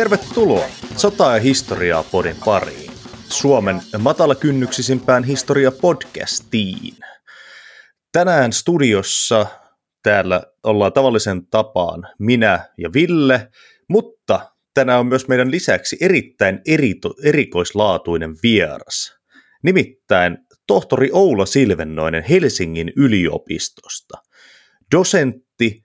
Tervetuloa Sotaa ja historiaa podin pariin. Suomen matalakynnyksisimpään historia podcastiin. Tänään studiossa täällä ollaan tavallisen tapaan minä ja Ville, mutta tänään on myös meidän lisäksi erittäin erito, erikoislaatuinen vieras. Nimittäin tohtori Oula Silvennoinen Helsingin yliopistosta. Dosentti,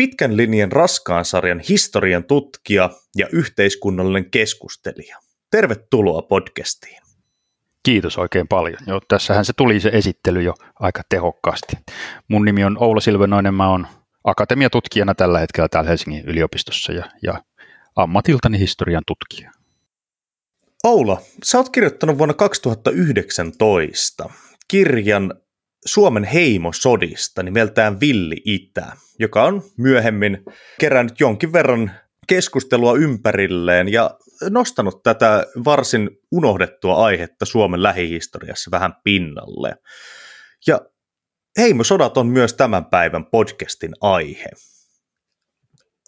pitkän linjan raskaan sarjan historian tutkija ja yhteiskunnallinen keskustelija. Tervetuloa podcastiin. Kiitos oikein paljon. Jo, tässähän se tuli se esittely jo aika tehokkaasti. Mun nimi on Oula Silvenoinen, mä oon akatemiatutkijana tällä hetkellä täällä Helsingin yliopistossa ja, ja ammatiltani historian tutkija. Oula, sä oot kirjoittanut vuonna 2019 kirjan Suomen heimosodista nimeltään Villi Itä, joka on myöhemmin kerännyt jonkin verran keskustelua ympärilleen ja nostanut tätä varsin unohdettua aihetta Suomen lähihistoriassa vähän pinnalle. Ja heimosodat on myös tämän päivän podcastin aihe.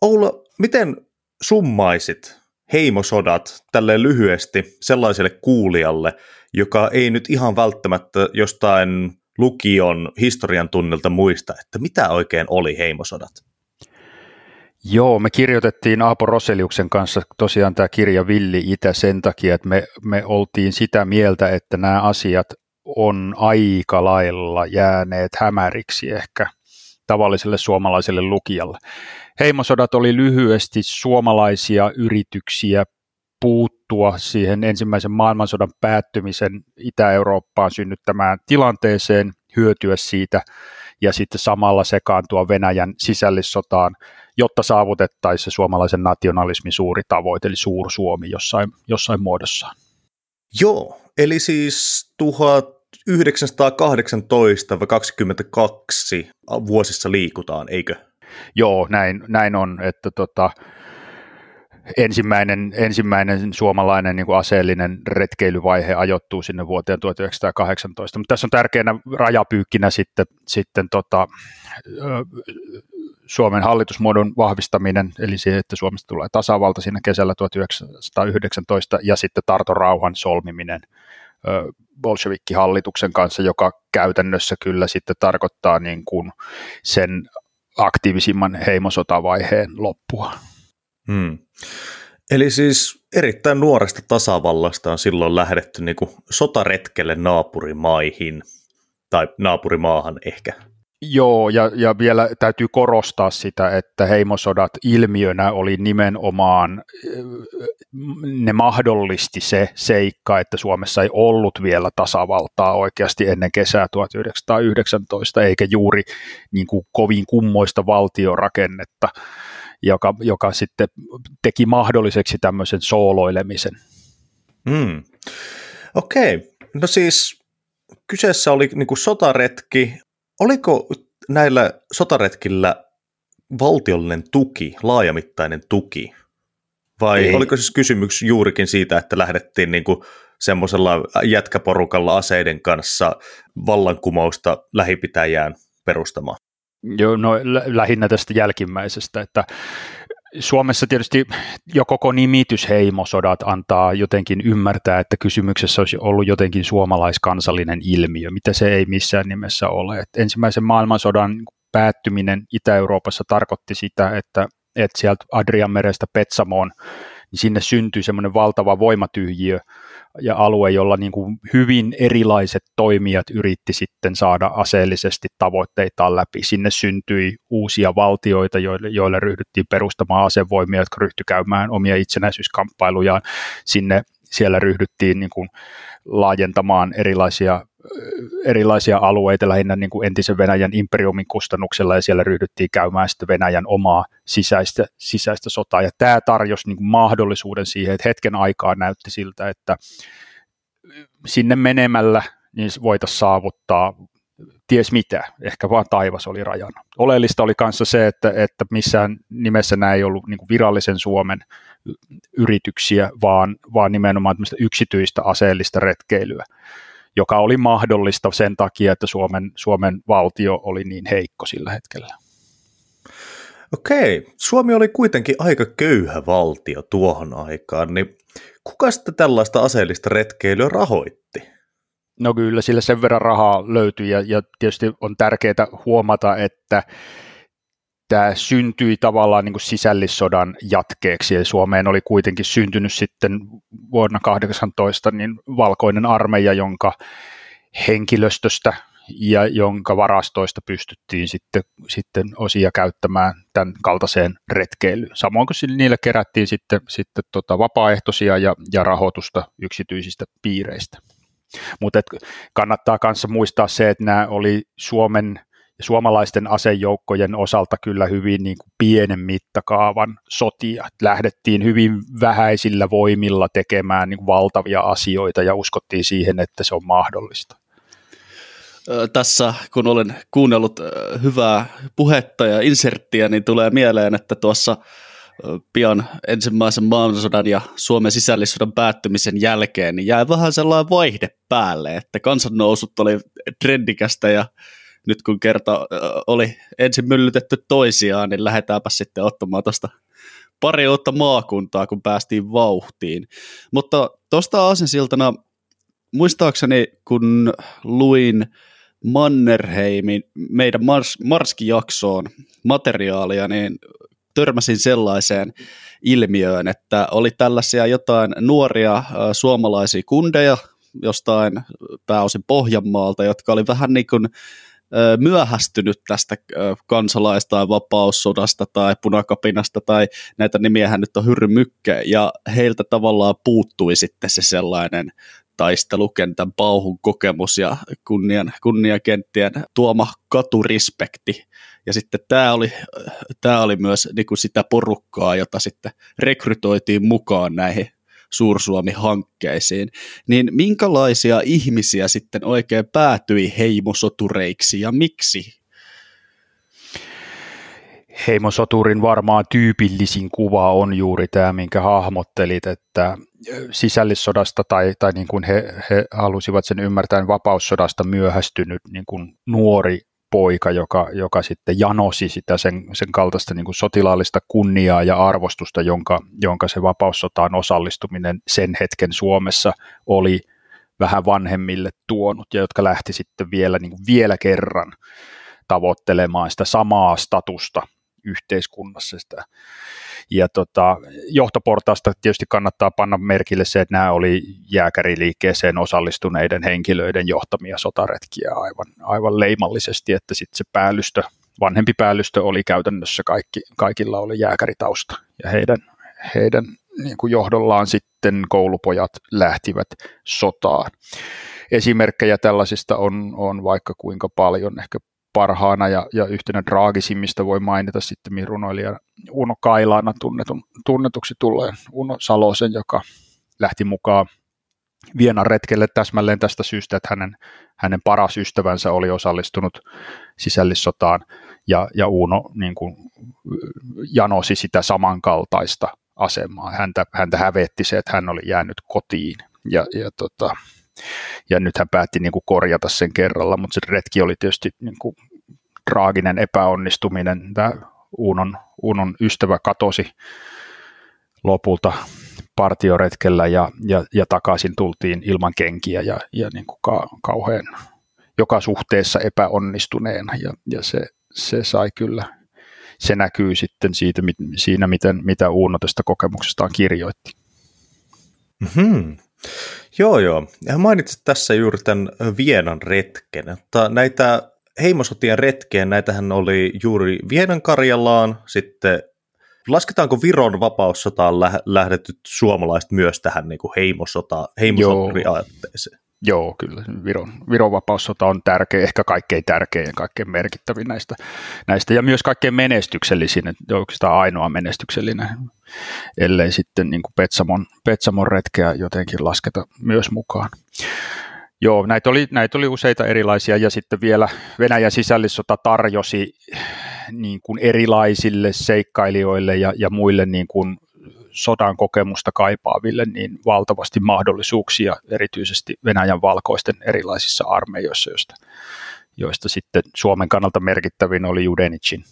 Oula, miten summaisit heimosodat tälle lyhyesti sellaiselle kuulijalle, joka ei nyt ihan välttämättä jostain lukion historian tunnilta muista, että mitä oikein oli heimosodat? Joo, me kirjoitettiin Aapo Roseliuksen kanssa tosiaan tämä kirja Villi Itä sen takia, että me, me oltiin sitä mieltä, että nämä asiat on aika lailla jääneet hämäriksi ehkä tavalliselle suomalaiselle lukijalle. Heimosodat oli lyhyesti suomalaisia yrityksiä puuttua siihen ensimmäisen maailmansodan päättymisen Itä-Eurooppaan synnyttämään tilanteeseen, hyötyä siitä ja sitten samalla sekaantua Venäjän sisällissotaan, jotta saavutettaisiin se suomalaisen nationalismin suuri tavoite, eli Suur-Suomi jossain, jossain muodossa. Joo, eli siis 1918 vai 22 vuosissa liikutaan, eikö? Joo, näin, näin on, että tota, ensimmäinen, ensimmäinen suomalainen niin kuin aseellinen retkeilyvaihe ajoittuu sinne vuoteen 1918. Mutta tässä on tärkeänä rajapyykkinä sitten, sitten tota, Suomen hallitusmuodon vahvistaminen, eli se, että Suomesta tulee tasavalta siinä kesällä 1919, ja sitten Tarton rauhan solmiminen Bolshevikki-hallituksen kanssa, joka käytännössä kyllä sitten tarkoittaa niin kuin sen aktiivisimman heimosotavaiheen loppua. Hmm. Eli siis erittäin nuoresta tasavallasta on silloin lähdetty niin kuin sotaretkelle naapurimaihin, tai naapurimaahan ehkä. Joo, ja, ja vielä täytyy korostaa sitä, että heimosodat ilmiönä oli nimenomaan, ne mahdollisti se seikka, että Suomessa ei ollut vielä tasavaltaa oikeasti ennen kesää 1919, eikä juuri niin kuin kovin kummoista valtiorakennetta joka, joka sitten teki mahdolliseksi tämmöisen sooloilemisen. Mm. Okei, okay. no siis kyseessä oli niin kuin sotaretki. Oliko näillä sotaretkillä valtiollinen tuki, laajamittainen tuki? Vai Ei. oliko siis kysymys juurikin siitä, että lähdettiin niin kuin semmoisella jätkäporukalla aseiden kanssa vallankumousta lähipitäjään perustamaan? Joo, no lähinnä tästä jälkimmäisestä, että Suomessa tietysti jo koko nimitys heimosodat antaa jotenkin ymmärtää, että kysymyksessä olisi ollut jotenkin suomalaiskansallinen ilmiö, mitä se ei missään nimessä ole. Et ensimmäisen maailmansodan päättyminen Itä-Euroopassa tarkoitti sitä, että, että sieltä Adrianmerestä Petsamoon niin sinne syntyi semmoinen valtava voimatyhjiö, ja alue, jolla niin kuin hyvin erilaiset toimijat yritti sitten saada aseellisesti tavoitteitaan läpi. Sinne syntyi uusia valtioita, joille, joille ryhdyttiin perustamaan asevoimia, jotka ryhtyi käymään omia itsenäisyyskamppailuja. Sinne siellä ryhdyttiin niin kuin laajentamaan erilaisia erilaisia alueita lähinnä niin kuin entisen Venäjän imperiumin kustannuksella ja siellä ryhdyttiin käymään sitten Venäjän omaa sisäistä, sisäistä sotaa. Ja tämä tarjosi niin kuin mahdollisuuden siihen, että hetken aikaa näytti siltä, että sinne menemällä niin voitaisiin saavuttaa ties mitä, ehkä vaan taivas oli rajana. Oleellista oli kanssa se, että, että missään nimessä nämä ei ollut niin virallisen Suomen yrityksiä, vaan, vaan nimenomaan yksityistä aseellista retkeilyä joka oli mahdollista sen takia, että Suomen, Suomen valtio oli niin heikko sillä hetkellä. Okei, Suomi oli kuitenkin aika köyhä valtio tuohon aikaan, niin kuka sitten tällaista aseellista retkeilyä rahoitti? No kyllä, sillä sen verran rahaa löytyi ja, ja tietysti on tärkeää huomata, että tämä syntyi tavallaan niin kuin sisällissodan jatkeeksi, ja Suomeen oli kuitenkin syntynyt sitten vuonna 18 niin valkoinen armeija, jonka henkilöstöstä ja jonka varastoista pystyttiin sitten, sitten osia käyttämään tämän kaltaiseen retkeilyyn. Samoin kuin niille kerättiin sitten, sitten tota vapaaehtoisia ja, ja rahoitusta yksityisistä piireistä. Mutta kannattaa myös muistaa se, että nämä oli Suomen suomalaisten asejoukkojen osalta kyllä hyvin niin kuin pienen mittakaavan sotia. Lähdettiin hyvin vähäisillä voimilla tekemään niin kuin valtavia asioita ja uskottiin siihen, että se on mahdollista. Tässä kun olen kuunnellut hyvää puhetta ja inserttiä, niin tulee mieleen, että tuossa pian ensimmäisen maailmansodan ja Suomen sisällissodan päättymisen jälkeen, niin jäi vähän sellainen vaihde päälle, että kansannousut oli trendikästä ja nyt kun kerta oli ensin myllytetty toisiaan, niin lähdetäänpä sitten ottamaan tuosta pari uutta maakuntaa, kun päästiin vauhtiin. Mutta tuosta aasinsiltana, muistaakseni kun luin Mannerheimin, meidän Mars, Marski-jaksoon materiaalia, niin törmäsin sellaiseen ilmiöön, että oli tällaisia jotain nuoria suomalaisia kundeja jostain pääosin Pohjanmaalta, jotka oli vähän niin kuin myöhästynyt tästä kansalais- tai vapaussodasta tai punakapinasta tai näitä nimiähän nyt on Hyrry Mykke ja heiltä tavallaan puuttui sitten se sellainen taistelukentän pauhun kokemus ja kunnian, kunniakenttien tuoma katurispekti. Ja sitten tämä oli, tämä oli myös niin kuin sitä porukkaa, jota sitten rekrytoitiin mukaan näihin Suursuomi-hankkeisiin, niin minkälaisia ihmisiä sitten oikein päätyi heimosotureiksi ja miksi? Heimosoturin varmaan tyypillisin kuva on juuri tämä, minkä hahmottelit, että sisällissodasta tai, tai niin kuin he, he halusivat sen ymmärtää, vapaussodasta myöhästynyt niin kuin nuori poika, joka, joka sitten janosi sitä sen, sen kaltaista niin kuin sotilaallista kunniaa ja arvostusta, jonka, jonka se vapaussotaan osallistuminen sen hetken Suomessa oli vähän vanhemmille tuonut ja jotka lähti sitten vielä, niin kuin vielä kerran tavoittelemaan sitä samaa statusta yhteiskunnassa. Sitä. Ja tota, johtoportaasta tietysti kannattaa panna merkille se, että nämä oli jääkäriliikkeeseen osallistuneiden henkilöiden johtamia sotaretkiä aivan, aivan leimallisesti, että sitten se päällystö, vanhempi päällystö oli käytännössä kaikki, kaikilla oli jääkäritausta ja heidän, heidän niin kuin johdollaan sitten koulupojat lähtivät sotaan. Esimerkkejä tällaisista on, on vaikka kuinka paljon, ehkä parhaana ja, ja yhtenä draagisimmista voi mainita sitten runoilija Uno Kailaana tunnetun, tunnetuksi tulleen. Uno Salosen, joka lähti mukaan Vienan retkelle täsmälleen tästä syystä, että hänen, hänen paras ystävänsä oli osallistunut sisällissotaan. Ja, ja Uno niin kuin, janosi sitä samankaltaista asemaa. Häntä, häntä hävetti se, että hän oli jäänyt kotiin. Ja, ja tota, ja nyt hän päätti niin kuin korjata sen kerralla, mutta se retki oli tietysti niin kuin traaginen epäonnistuminen. Tämä Uunon, Uunon ystävä katosi lopulta partioretkellä ja, ja, ja takaisin tultiin ilman kenkiä ja, ja niin kuin ka, kauhean joka suhteessa epäonnistuneena ja, ja se, se sai kyllä, se näkyy sitten siitä, siinä, miten, mitä Uuno tästä kokemuksestaan kirjoitti. Mm-hmm. Joo, joo. Ja mainitsit tässä juuri tämän Vienan retken. Mutta näitä heimosotien retkeen, näitähän oli juuri Vienan Karjalaan, sitten lasketaanko Viron vapaussotaan lähdetyt suomalaiset myös tähän niin kuin heimosota, heimosotiaatteeseen? Joo, kyllä. Viron, Viron vapaussota on tärkeä, ehkä kaikkein tärkein ja kaikkein merkittävin näistä, näistä ja myös kaikkein menestyksellisin, oikeastaan ainoa menestyksellinen, ellei sitten niin kuin Petsamon, Petsamon retkeä jotenkin lasketa myös mukaan. Joo, näitä oli, näitä oli useita erilaisia ja sitten vielä Venäjän sisällissota tarjosi niin kuin erilaisille seikkailijoille ja, ja muille niin kuin sodan kokemusta kaipaaville niin valtavasti mahdollisuuksia, erityisesti Venäjän valkoisten erilaisissa armeijoissa, joista, joista sitten Suomen kannalta merkittävin oli Judenicin,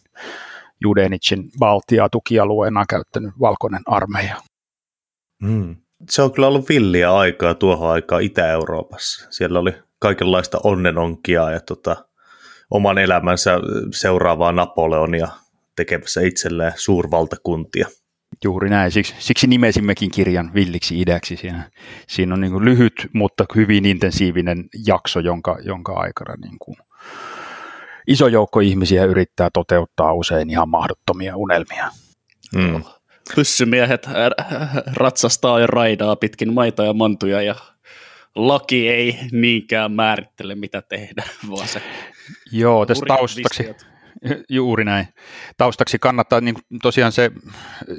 Judenicin Baltia tukialueena käyttänyt valkoinen armeija. Mm. Se on kyllä ollut villiä aikaa tuohon aikaan Itä-Euroopassa. Siellä oli kaikenlaista onnenonkia ja tota, oman elämänsä seuraavaa Napoleonia tekemässä itselleen suurvaltakuntia. Juuri näin, siksi, siksi nimesimmekin kirjan Villiksi idäksi. Siinä, siinä on niin lyhyt, mutta hyvin intensiivinen jakso, jonka, jonka aikana niin kuin iso joukko ihmisiä yrittää toteuttaa usein ihan mahdottomia unelmia. Mm. Pyssymiehet ratsastaa ja raidaa pitkin maita ja mantuja ja laki ei niinkään määrittele, mitä tehdä, vaan se Joo, tästä taustaksi, visiot. Juuri näin. Taustaksi kannattaa niin tosiaan se,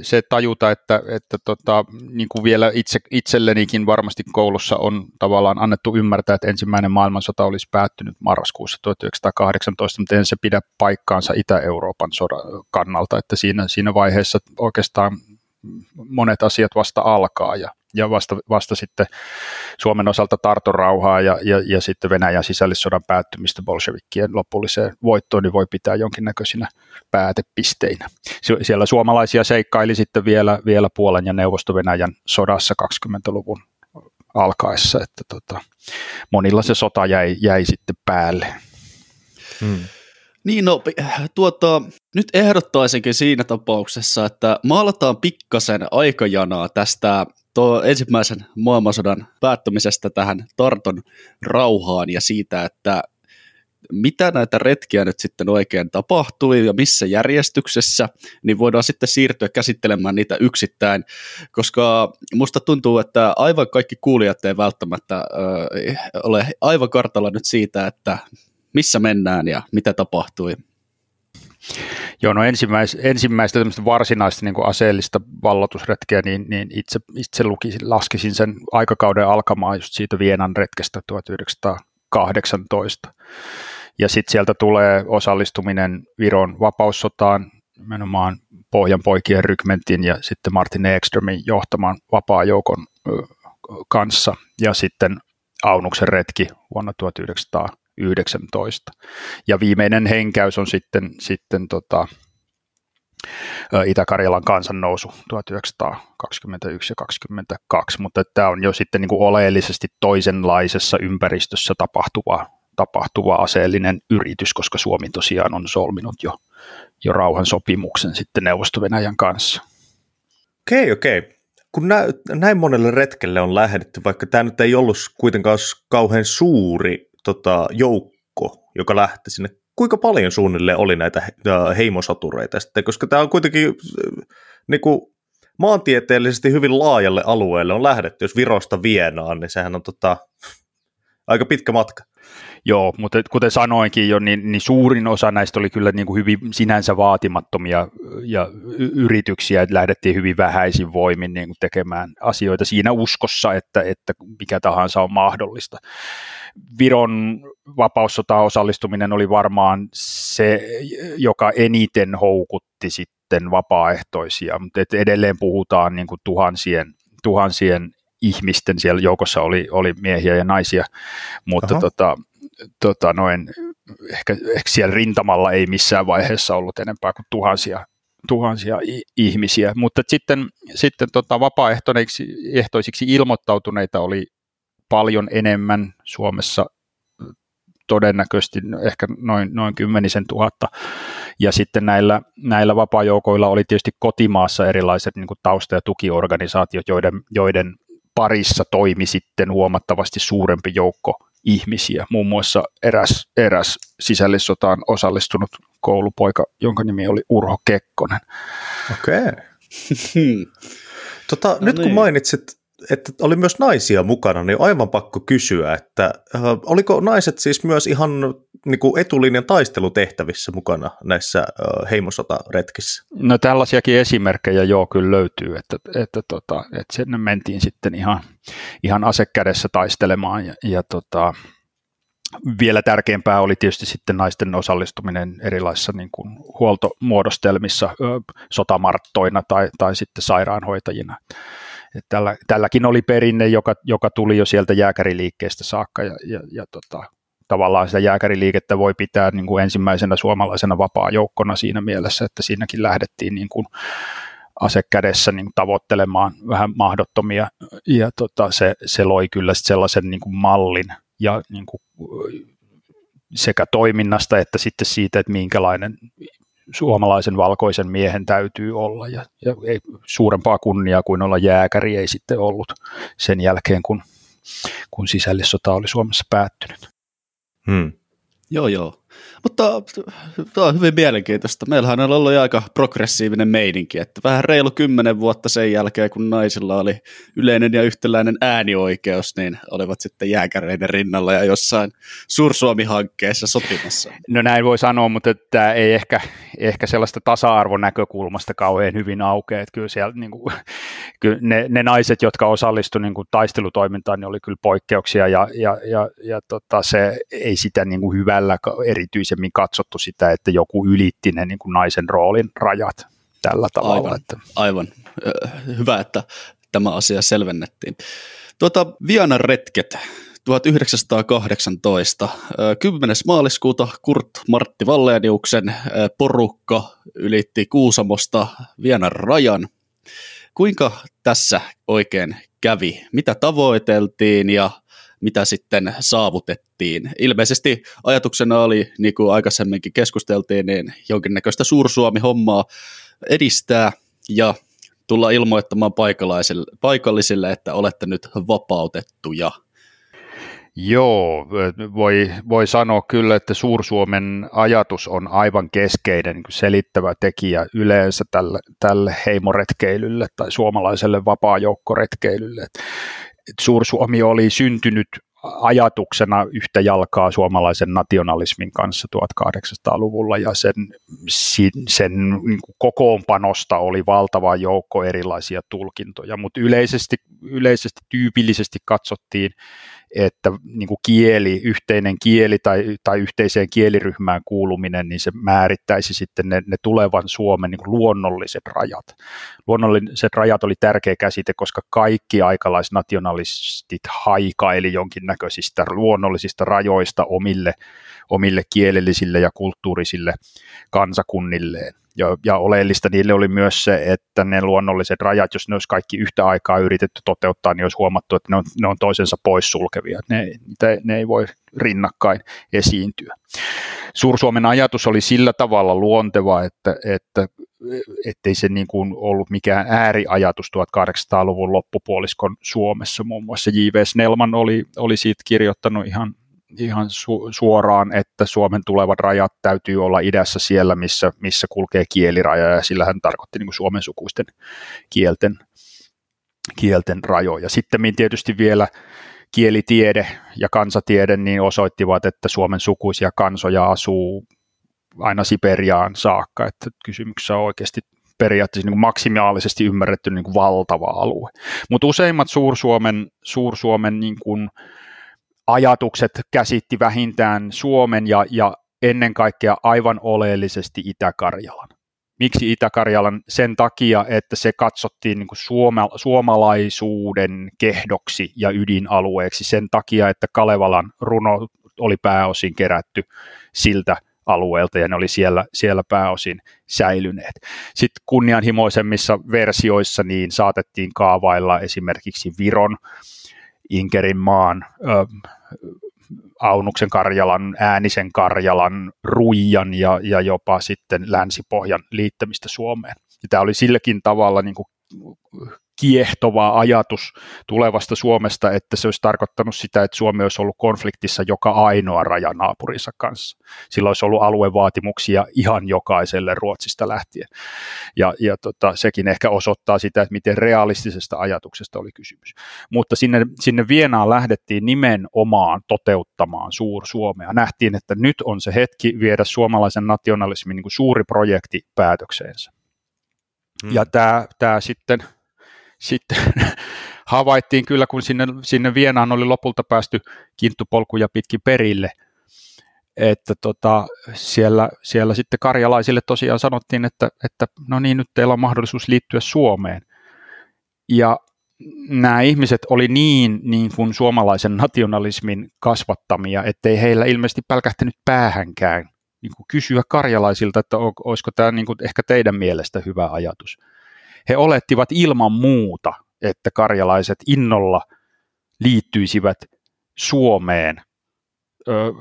se tajuta, että, että tota, niin kuin vielä itse, itsellenikin varmasti koulussa on tavallaan annettu ymmärtää, että ensimmäinen maailmansota olisi päättynyt marraskuussa 1918, mutta en se pidä paikkaansa Itä-Euroopan sodan kannalta, että siinä, siinä vaiheessa oikeastaan monet asiat vasta alkaa ja ja vasta, vasta sitten Suomen osalta tartorauhaa ja, ja, ja sitten Venäjän sisällissodan päättymistä bolshevikkien lopulliseen voittoon, niin voi pitää jonkinnäköisinä päätepisteinä. Siellä suomalaisia seikkaili sitten vielä, vielä Puolen ja Neuvosto-Venäjän sodassa 20-luvun alkaessa, että tota, monilla se sota jäi, jäi sitten päälle. Hmm. Niin no, tuota, nyt ehdottaisinkin siinä tapauksessa, että maalataan pikkasen aikajanaa tästä tuo ensimmäisen maailmansodan päättymisestä tähän Tarton rauhaan ja siitä, että mitä näitä retkiä nyt sitten oikein tapahtui ja missä järjestyksessä, niin voidaan sitten siirtyä käsittelemään niitä yksittäin, koska musta tuntuu, että aivan kaikki kuulijat ei välttämättä äh, ole aivan kartalla nyt siitä, että missä mennään ja mitä tapahtui. Joo, no ensimmäis, ensimmäistä varsinaista niin aseellista vallotusretkeä, niin, niin itse, itse lukisin, laskisin sen aikakauden alkamaan just siitä Vienan retkestä 1918. Ja sitten sieltä tulee osallistuminen Viron vapaussotaan, nimenomaan Pohjan poikien rykmentin ja sitten Martin Ekströmin johtaman vapaa-joukon kanssa. Ja sitten Aunuksen retki vuonna 1900 19. Ja viimeinen henkäys on sitten, sitten tota, Itä-Karjalan kansannousu 1921 ja 1922, mutta tämä on jo sitten niin kuin oleellisesti toisenlaisessa ympäristössä tapahtuva, tapahtuva aseellinen yritys, koska Suomi tosiaan on solminut jo, jo rauhan sopimuksen sitten Neuvosto-Venäjän kanssa. Okei, okei. Kun nä, näin monelle retkelle on lähdetty, vaikka tämä nyt ei ollut kuitenkaan kauhean suuri tota, joukko, joka lähti sinne. Kuinka paljon suunnilleen oli näitä heimosatureita sitten, koska tämä on kuitenkin äh, niin kuin, maantieteellisesti hyvin laajalle alueelle on lähdetty, jos Virosta Vienaan, niin sehän on tota, aika pitkä matka. Joo, mutta kuten sanoinkin jo, niin, niin suurin osa näistä oli kyllä niin kuin hyvin sinänsä vaatimattomia ja yrityksiä, että lähdettiin hyvin vähäisin voimin niin kuin tekemään asioita siinä uskossa, että, että mikä tahansa on mahdollista. Viron vapaussotaan osallistuminen oli varmaan se, joka eniten houkutti sitten vapaaehtoisia, mutta edelleen puhutaan niin kuin tuhansien, tuhansien ihmisten, siellä joukossa oli, oli miehiä ja naisia, mutta tota, tota noin, ehkä, ehkä siellä rintamalla ei missään vaiheessa ollut enempää kuin tuhansia, tuhansia ihmisiä, mutta sitten, sitten tota, vapaaehtoisiksi ilmoittautuneita oli paljon enemmän Suomessa todennäköisesti ehkä noin, noin kymmenisen tuhatta. Ja sitten näillä, näillä vapaa-joukoilla oli tietysti kotimaassa erilaiset niin tausta- ja tukiorganisaatiot, joiden, joiden parissa toimi sitten huomattavasti suurempi joukko ihmisiä, muun muassa eräs, eräs sisällissotaan osallistunut koulupoika, jonka nimi oli Urho Kekkonen. Okei. Okay. tota, no nyt kun niin. mainitsit, että oli myös naisia mukana, niin aivan pakko kysyä, että äh, oliko naiset siis myös ihan niin kuin etulinjan taistelutehtävissä mukana näissä äh, heimosotaretkissä? No tällaisiakin esimerkkejä joo kyllä löytyy, että, että, tota, että sinne mentiin sitten ihan, ihan asekädessä taistelemaan ja, ja tota, vielä tärkeämpää oli tietysti sitten naisten osallistuminen erilaisissa niin kuin huoltomuodostelmissa, sotamarttoina tai, tai sitten sairaanhoitajina. Tällä, tälläkin oli perinne, joka, joka tuli jo sieltä jääkäriliikkeestä saakka ja, ja, ja tota, tavallaan sitä jääkäriliikettä voi pitää niin kuin ensimmäisenä suomalaisena vapaa-joukkona siinä mielessä, että siinäkin lähdettiin niin kuin ase kädessä niin tavoittelemaan vähän mahdottomia. Ja tota, se, se loi kyllä sellaisen niin kuin mallin ja niin kuin, sekä toiminnasta että sitten siitä, että minkälainen suomalaisen valkoisen miehen täytyy olla ja, ja ei, suurempaa kunniaa kuin olla jääkäri ei sitten ollut sen jälkeen, kun, kun sisällissota oli Suomessa päättynyt. Hmm. Joo, joo. Mutta tämä on hyvin mielenkiintoista. Meillähän on ollut aika progressiivinen meininki, että vähän reilu kymmenen vuotta sen jälkeen, kun naisilla oli yleinen ja yhtäläinen äänioikeus, niin olivat sitten jääkäreiden rinnalla ja jossain Suursuomi-hankkeessa sotimassa. No näin voi sanoa, mutta tämä ei ehkä, ehkä sellaista tasa-arvon näkökulmasta kauhean hyvin aukea. Että kyllä siellä niin kuin, kyllä ne, ne, naiset, jotka osallistuivat niin taistelutoimintaan, niin oli kyllä poikkeuksia ja, ja, ja, ja tota, se ei sitä niin kuin hyvällä erityisemmin katsottu sitä, että joku ylitti ne niin kuin naisen roolin rajat tällä tavalla. Aivan, että. aivan. Hyvä, että tämä asia selvennettiin. Tuota, Vianan retket 1918. 10. maaliskuuta Kurt Martti Valleniuksen porukka ylitti Kuusamosta Vianan rajan. Kuinka tässä oikein kävi? Mitä tavoiteltiin ja mitä sitten saavutettiin. Ilmeisesti ajatuksena oli, niin kuin aikaisemminkin keskusteltiin, niin jonkinnäköistä suursuomi-hommaa edistää ja tulla ilmoittamaan paikallisille, että olette nyt vapautettuja. Joo, voi, voi sanoa kyllä, että Suursuomen ajatus on aivan keskeinen niin selittävä tekijä yleensä tälle, tälle heimoretkeilylle tai suomalaiselle vapaa-joukkoretkeilylle. Suursuomi oli syntynyt ajatuksena yhtä jalkaa suomalaisen nationalismin kanssa 1800-luvulla ja sen, sen niin kokoonpanosta oli valtava joukko erilaisia tulkintoja, mutta yleisesti, yleisesti tyypillisesti katsottiin että niin kuin kieli, yhteinen kieli tai, tai yhteiseen kieliryhmään kuuluminen, niin se määrittäisi sitten ne, ne tulevan Suomen niin kuin luonnolliset rajat. Luonnolliset rajat oli tärkeä käsite, koska kaikki aikalaisnationalistit haikaili jonkinnäköisistä luonnollisista rajoista omille, omille kielellisille ja kulttuurisille kansakunnilleen. Ja, ja oleellista niille oli myös se, että ne luonnolliset rajat, jos ne olisi kaikki yhtä aikaa yritetty toteuttaa, niin olisi huomattu, että ne on, ne on toisensa poissulkevia. Ne, ne, ne ei voi rinnakkain esiintyä. Suursuomen ajatus oli sillä tavalla luonteva, että, että ettei se niin kuin ollut mikään ääriajatus 1800-luvun loppupuoliskon Suomessa. Muun muassa J.V. Snellman oli, oli siitä kirjoittanut ihan ihan su- suoraan, että Suomen tulevat rajat täytyy olla idässä siellä, missä, missä kulkee kieliraja, ja sillä hän tarkoitti niin kuin suomen sukuisten kielten, kielten rajoja. Sitten tietysti vielä kielitiede ja kansatiede niin osoittivat, että Suomen sukuisia kansoja asuu aina Siperiaan saakka, että kysymyksessä on oikeasti periaatteessa niin kuin maksimaalisesti ymmärretty niin kuin valtava alue. Mutta useimmat Suur-Suomen, Suur-Suomen niin kuin, ajatukset käsitti vähintään Suomen ja, ja ennen kaikkea aivan oleellisesti Itä-Karjalan. Miksi Itä-Karjalan? Sen takia, että se katsottiin niin kuin suoma, suomalaisuuden kehdoksi ja ydinalueeksi sen takia, että Kalevalan runo oli pääosin kerätty siltä alueelta ja ne oli siellä, siellä pääosin säilyneet. Sitten kunnianhimoisemmissa versioissa niin saatettiin kaavailla esimerkiksi Viron Inkerin maan, Aunuksen Karjalan, Äänisen Karjalan, Ruijan ja, ja jopa sitten Länsi-Pohjan liittämistä Suomeen. Ja tämä oli silläkin tavalla niin kuin kiehtova ajatus tulevasta Suomesta, että se olisi tarkoittanut sitä, että Suomi olisi ollut konfliktissa joka ainoa rajanaapurinsa kanssa. Sillä olisi ollut aluevaatimuksia ihan jokaiselle Ruotsista lähtien. Ja, ja tota, sekin ehkä osoittaa sitä, että miten realistisesta ajatuksesta oli kysymys. Mutta sinne, sinne Vienaan lähdettiin nimenomaan toteuttamaan Suur-Suomea. Nähtiin, että nyt on se hetki viedä suomalaisen nationalismin niin kuin suuri projekti päätökseensä. Hmm. Ja tämä, tämä sitten sitten havaittiin kyllä, kun sinne, sinne Vienaan oli lopulta päästy kinttupolkuja pitkin perille, että tota, siellä, siellä sitten karjalaisille tosiaan sanottiin, että, että no niin, nyt teillä on mahdollisuus liittyä Suomeen. Ja nämä ihmiset oli niin, niin kuin suomalaisen nationalismin kasvattamia, ettei heillä ilmeisesti pälkähtänyt päähänkään niin kuin kysyä karjalaisilta, että olisiko tämä niin kuin ehkä teidän mielestä hyvä ajatus. He olettivat ilman muuta, että karjalaiset innolla liittyisivät Suomeen ö,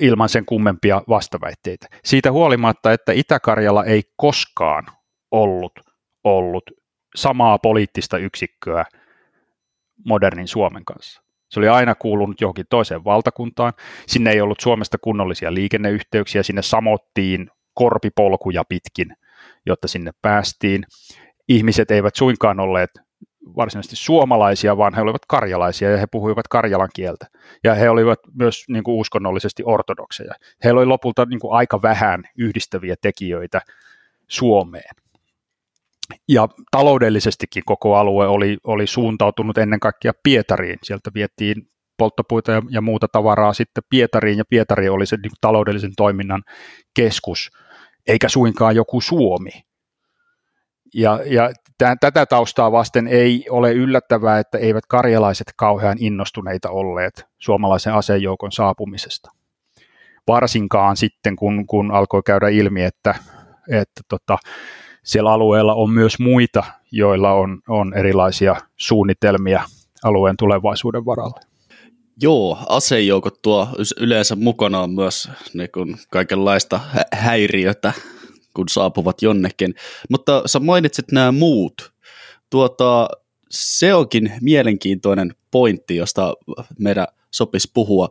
ilman sen kummempia vastaväitteitä. Siitä huolimatta, että Itä-Karjala ei koskaan ollut ollut samaa poliittista yksikköä modernin Suomen kanssa. Se oli aina kuulunut johonkin toiseen valtakuntaan. Sinne ei ollut Suomesta kunnollisia liikenneyhteyksiä, sinne samottiin korpipolkuja pitkin, jotta sinne päästiin. Ihmiset eivät suinkaan olleet varsinaisesti suomalaisia, vaan he olivat karjalaisia ja he puhuivat karjalan kieltä. Ja he olivat myös niin kuin uskonnollisesti ortodokseja. Heillä oli lopulta niin kuin aika vähän yhdistäviä tekijöitä Suomeen. Ja taloudellisestikin koko alue oli, oli suuntautunut ennen kaikkea Pietariin. Sieltä vietiin polttopuita ja, ja muuta tavaraa sitten Pietariin, ja Pietari oli se niin taloudellisen toiminnan keskus, eikä suinkaan joku Suomi. Ja, ja tämän, tätä taustaa vasten ei ole yllättävää, että eivät karjalaiset kauhean innostuneita olleet suomalaisen asejoukon saapumisesta. Varsinkaan sitten, kun, kun alkoi käydä ilmi, että, että tota, siellä alueella on myös muita, joilla on, on erilaisia suunnitelmia alueen tulevaisuuden varalle. Joo, asejoukot tuo yleensä mukanaan myös niin kun kaikenlaista häiriötä, kun saapuvat jonnekin. Mutta sä mainitsit nämä muut. Tuota, se onkin mielenkiintoinen pointti, josta meidän sopisi puhua.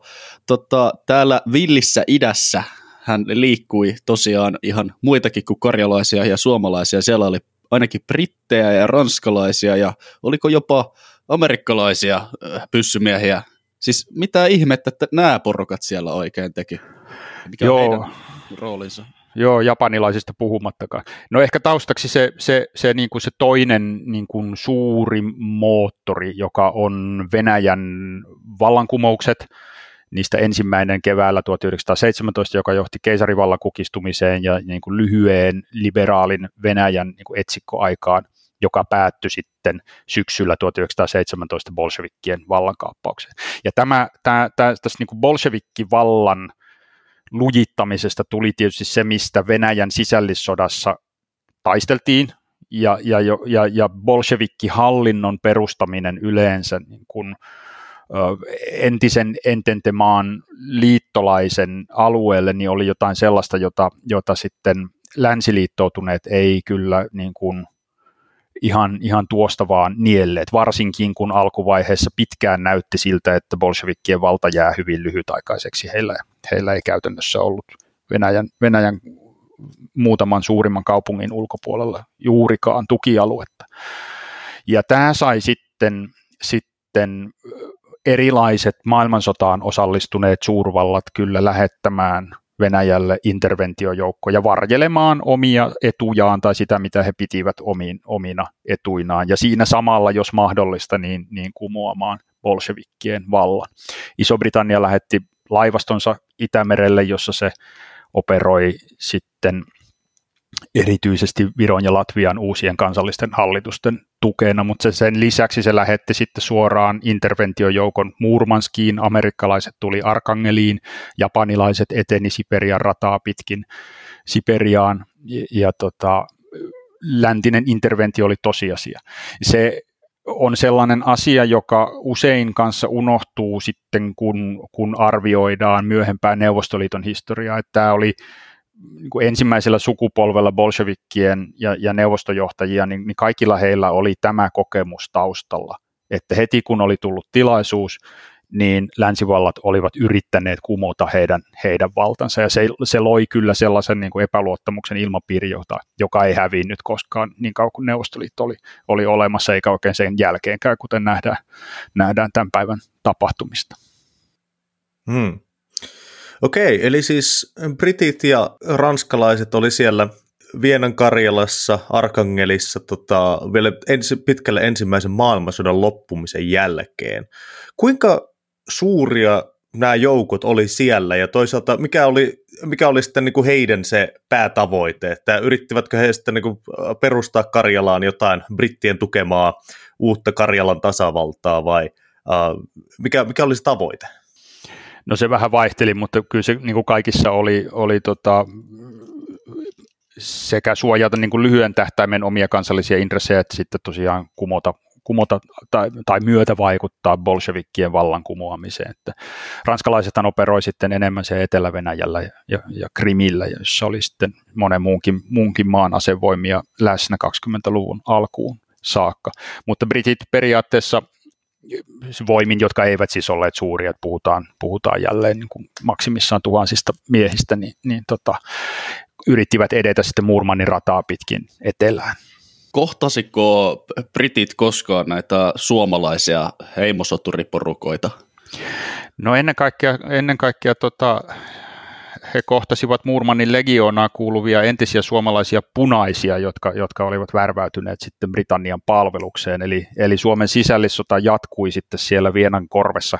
Tota, täällä villissä idässä hän liikkui tosiaan ihan muitakin kuin karjalaisia ja suomalaisia. Siellä oli ainakin brittejä ja ranskalaisia ja oliko jopa amerikkalaisia pyssymiehiä. Siis mitä ihmettä, että nämä porukat siellä oikein teki? Mikä Joo. on heidän roolinsa? Joo, japanilaisista puhumattakaan. No ehkä taustaksi se, se, se, niin kuin se toinen niin kuin suuri moottori, joka on Venäjän vallankumoukset – Niistä ensimmäinen keväällä 1917, joka johti keisarivallan kukistumiseen ja niin kuin lyhyen liberaalin Venäjän niin kuin etsikkoaikaan, joka päättyi sitten syksyllä 1917 bolshevikkien vallankaappaukseen. Ja tämä, tämä, tämä tässä niin kuin bolshevikkivallan lujittamisesta tuli tietysti se, mistä Venäjän sisällissodassa taisteltiin, ja, ja, ja, ja bolshevikkihallinnon perustaminen yleensä niin kuin, entisen ententemaan liittolaisen alueelle, niin oli jotain sellaista, jota, jota sitten länsiliittoutuneet ei kyllä niin kuin ihan, ihan tuosta vaan nielleet, varsinkin kun alkuvaiheessa pitkään näytti siltä, että bolshevikkien valta jää hyvin lyhytaikaiseksi. Heillä, heillä ei käytännössä ollut Venäjän, Venäjän muutaman suurimman kaupungin ulkopuolella juurikaan tukialuetta. Ja tämä sai sitten, sitten erilaiset maailmansotaan osallistuneet suurvallat kyllä lähettämään Venäjälle interventiojoukkoja varjelemaan omia etujaan tai sitä, mitä he pitivät omiin, omina etuinaan. Ja siinä samalla, jos mahdollista, niin, niin kumoamaan bolshevikkien vallan. Iso-Britannia lähetti laivastonsa Itämerelle, jossa se operoi sitten erityisesti Viron ja Latvian uusien kansallisten hallitusten tukena, mutta sen lisäksi se lähetti sitten suoraan interventiojoukon Murmanskiin, amerikkalaiset tuli Arkangeliin, japanilaiset eteni Siperian rataa pitkin Siperiaan ja, ja tota, läntinen interventio oli tosiasia. Se on sellainen asia, joka usein kanssa unohtuu sitten, kun, kun arvioidaan myöhempää Neuvostoliiton historiaa, että tämä oli niin kuin ensimmäisellä sukupolvella bolshevikkien ja, ja neuvostojohtajia, niin, niin kaikilla heillä oli tämä kokemus taustalla, että heti kun oli tullut tilaisuus, niin länsivallat olivat yrittäneet kumota heidän, heidän valtansa, ja se, se loi kyllä sellaisen niin kuin epäluottamuksen ilmapiiri, jota, joka ei hävinnyt koskaan niin kauan kuin Neuvostoliitto oli, oli olemassa, eikä oikein sen jälkeenkään, kuten nähdään, nähdään tämän päivän tapahtumista. Hmm. Okei, eli siis britit ja ranskalaiset oli siellä Vienan Karjalassa, Arkangelissa tota, vielä ensi, pitkälle ensimmäisen maailmansodan loppumisen jälkeen. Kuinka suuria nämä joukot oli siellä ja toisaalta mikä oli, mikä oli sitten niin kuin heidän se päätavoite, että yrittivätkö he sitten niin kuin perustaa Karjalaan jotain brittien tukemaa uutta Karjalan tasavaltaa vai uh, mikä, mikä olisi tavoite? No se vähän vaihteli, mutta kyllä se niin kuin kaikissa oli, oli tota, sekä suojata niin kuin lyhyen tähtäimen omia kansallisia intressejä, että sitten tosiaan kumota, kumota tai, tai myötä vaikuttaa bolshevikkien vallan kumoamiseen. Että ranskalaisethan operoi sitten enemmän se Etelä-Venäjällä ja, ja, ja Krimillä, jossa oli sitten monen muunkin, muunkin maan asevoimia läsnä 20-luvun alkuun saakka. Mutta britit periaatteessa voimin, jotka eivät siis olleet suuria, että puhutaan, puhutaan jälleen niin kuin maksimissaan tuhansista miehistä, niin, niin tota, yrittivät edetä sitten Murmanin rataa pitkin etelään. Kohtasiko britit koskaan näitä suomalaisia heimosoturiporukoita? No ennen kaikkea, ennen kaikkea tota, he kohtasivat Murmanin legioonaan kuuluvia entisiä suomalaisia punaisia, jotka, jotka olivat värväytyneet sitten Britannian palvelukseen. Eli, eli Suomen sisällissota jatkui sitten siellä Vienan korvessa,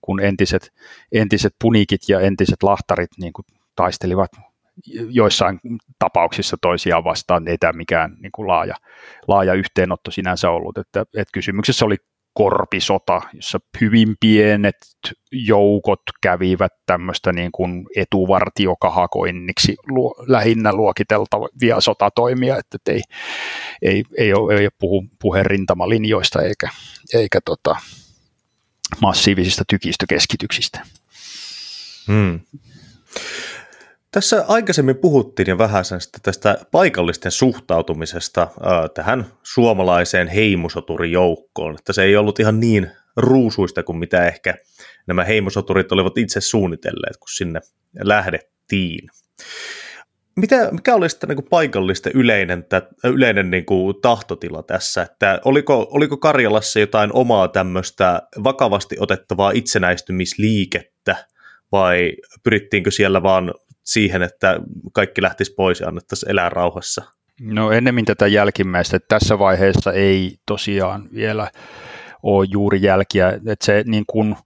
kun entiset, entiset punikit ja entiset lahtarit niin kuin taistelivat joissain tapauksissa toisiaan vastaan, ei tämä mikään niin kuin laaja, laaja yhteenotto sinänsä ollut, että, että kysymyksessä oli korpisota, jossa hyvin pienet joukot kävivät tämmöistä niin kuin etuvartiokahakoinniksi luo, lähinnä luokiteltavia sotatoimia, että ei, ei, ei, ole, ei ole puhu, puhe rintamalinjoista eikä, eikä tota, massiivisista tykistökeskityksistä. Hmm. Tässä aikaisemmin puhuttiin jo vähän tästä paikallisten suhtautumisesta tähän suomalaiseen heimosoturijoukkoon, että se ei ollut ihan niin ruusuista kuin mitä ehkä nämä heimosoturit olivat itse suunnitelleet, kun sinne lähdettiin. Mitä, mikä oli sitten niin paikallisten yleinen, yleinen niin kuin tahtotila tässä, että oliko, oliko Karjalassa jotain omaa tämmöistä vakavasti otettavaa itsenäistymisliikettä, vai pyrittiinkö siellä vaan siihen, että kaikki lähtisi pois ja annettaisiin elää rauhassa? No ennemmin tätä jälkimmäistä, tässä vaiheessa ei tosiaan vielä ole juuri jälkiä, että se niin kuin,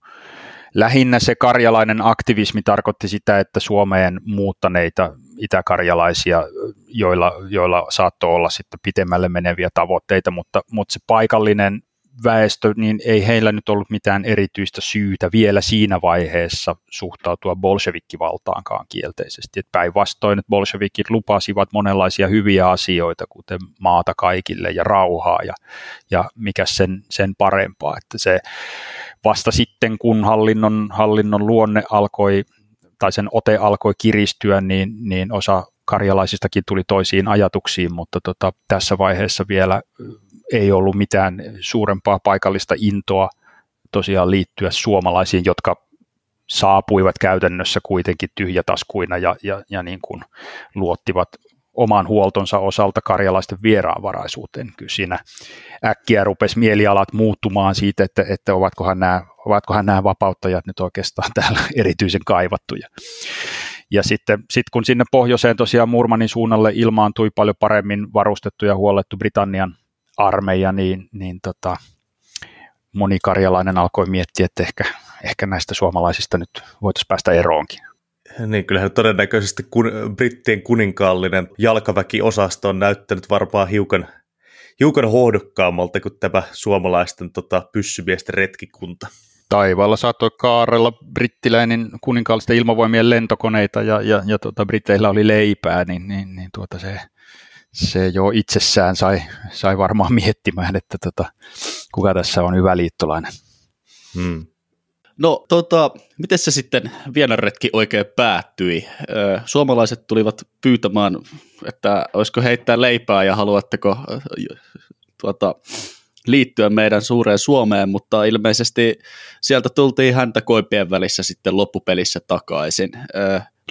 lähinnä se karjalainen aktivismi tarkoitti sitä, että Suomeen muuttaneita itäkarjalaisia, joilla, joilla saattoi olla sitten pitemmälle meneviä tavoitteita, mutta, mutta se paikallinen väestö, niin ei heillä nyt ollut mitään erityistä syytä vielä siinä vaiheessa suhtautua bolshevikkivaltaankaan kielteisesti. Et päinvastoin, että bolshevikit lupasivat monenlaisia hyviä asioita, kuten maata kaikille ja rauhaa ja, ja mikä sen, sen parempaa. Että se vasta sitten, kun hallinnon, hallinnon luonne alkoi tai sen ote alkoi kiristyä, niin, niin osa karjalaisistakin tuli toisiin ajatuksiin, mutta tota, tässä vaiheessa vielä ei ollut mitään suurempaa paikallista intoa tosiaan liittyä suomalaisiin, jotka saapuivat käytännössä kuitenkin tyhjätaskuina ja, ja, ja niin kuin luottivat oman huoltonsa osalta karjalaisten vieraanvaraisuuteen. Kyllä siinä äkkiä rupesi mielialat muuttumaan siitä, että, että ovatkohan, nämä, ovatkohan nämä vapauttajat nyt oikeastaan täällä erityisen kaivattuja. Ja sitten sit kun sinne pohjoiseen tosiaan Murmanin suunnalle ilmaantui paljon paremmin varustettu ja huolettu Britannian armeija, niin, niin tota, moni karjalainen alkoi miettiä, että ehkä, ehkä näistä suomalaisista nyt voitaisiin päästä eroonkin. Niin, kyllähän todennäköisesti kun, brittien kuninkaallinen jalkaväkiosasto on näyttänyt varmaan hiukan, hiukan hohdokkaammalta kuin tämä suomalaisten tota, pyssymiesten retkikunta. Taivaalla saattoi kaarella brittiläinen kuninkaallisten ilmavoimien lentokoneita ja, ja, ja tota, britteillä oli leipää, niin, niin, niin tuota se, se jo itsessään sai, sai varmaan miettimään, että tota, kuka tässä on hyvä liittolainen. Hmm. No tota, miten se sitten Vienaretki oikein päättyi? Suomalaiset tulivat pyytämään, että olisiko heittää leipää ja haluatteko tuota, liittyä meidän suureen Suomeen, mutta ilmeisesti sieltä tultiin häntä koipien välissä sitten loppupelissä takaisin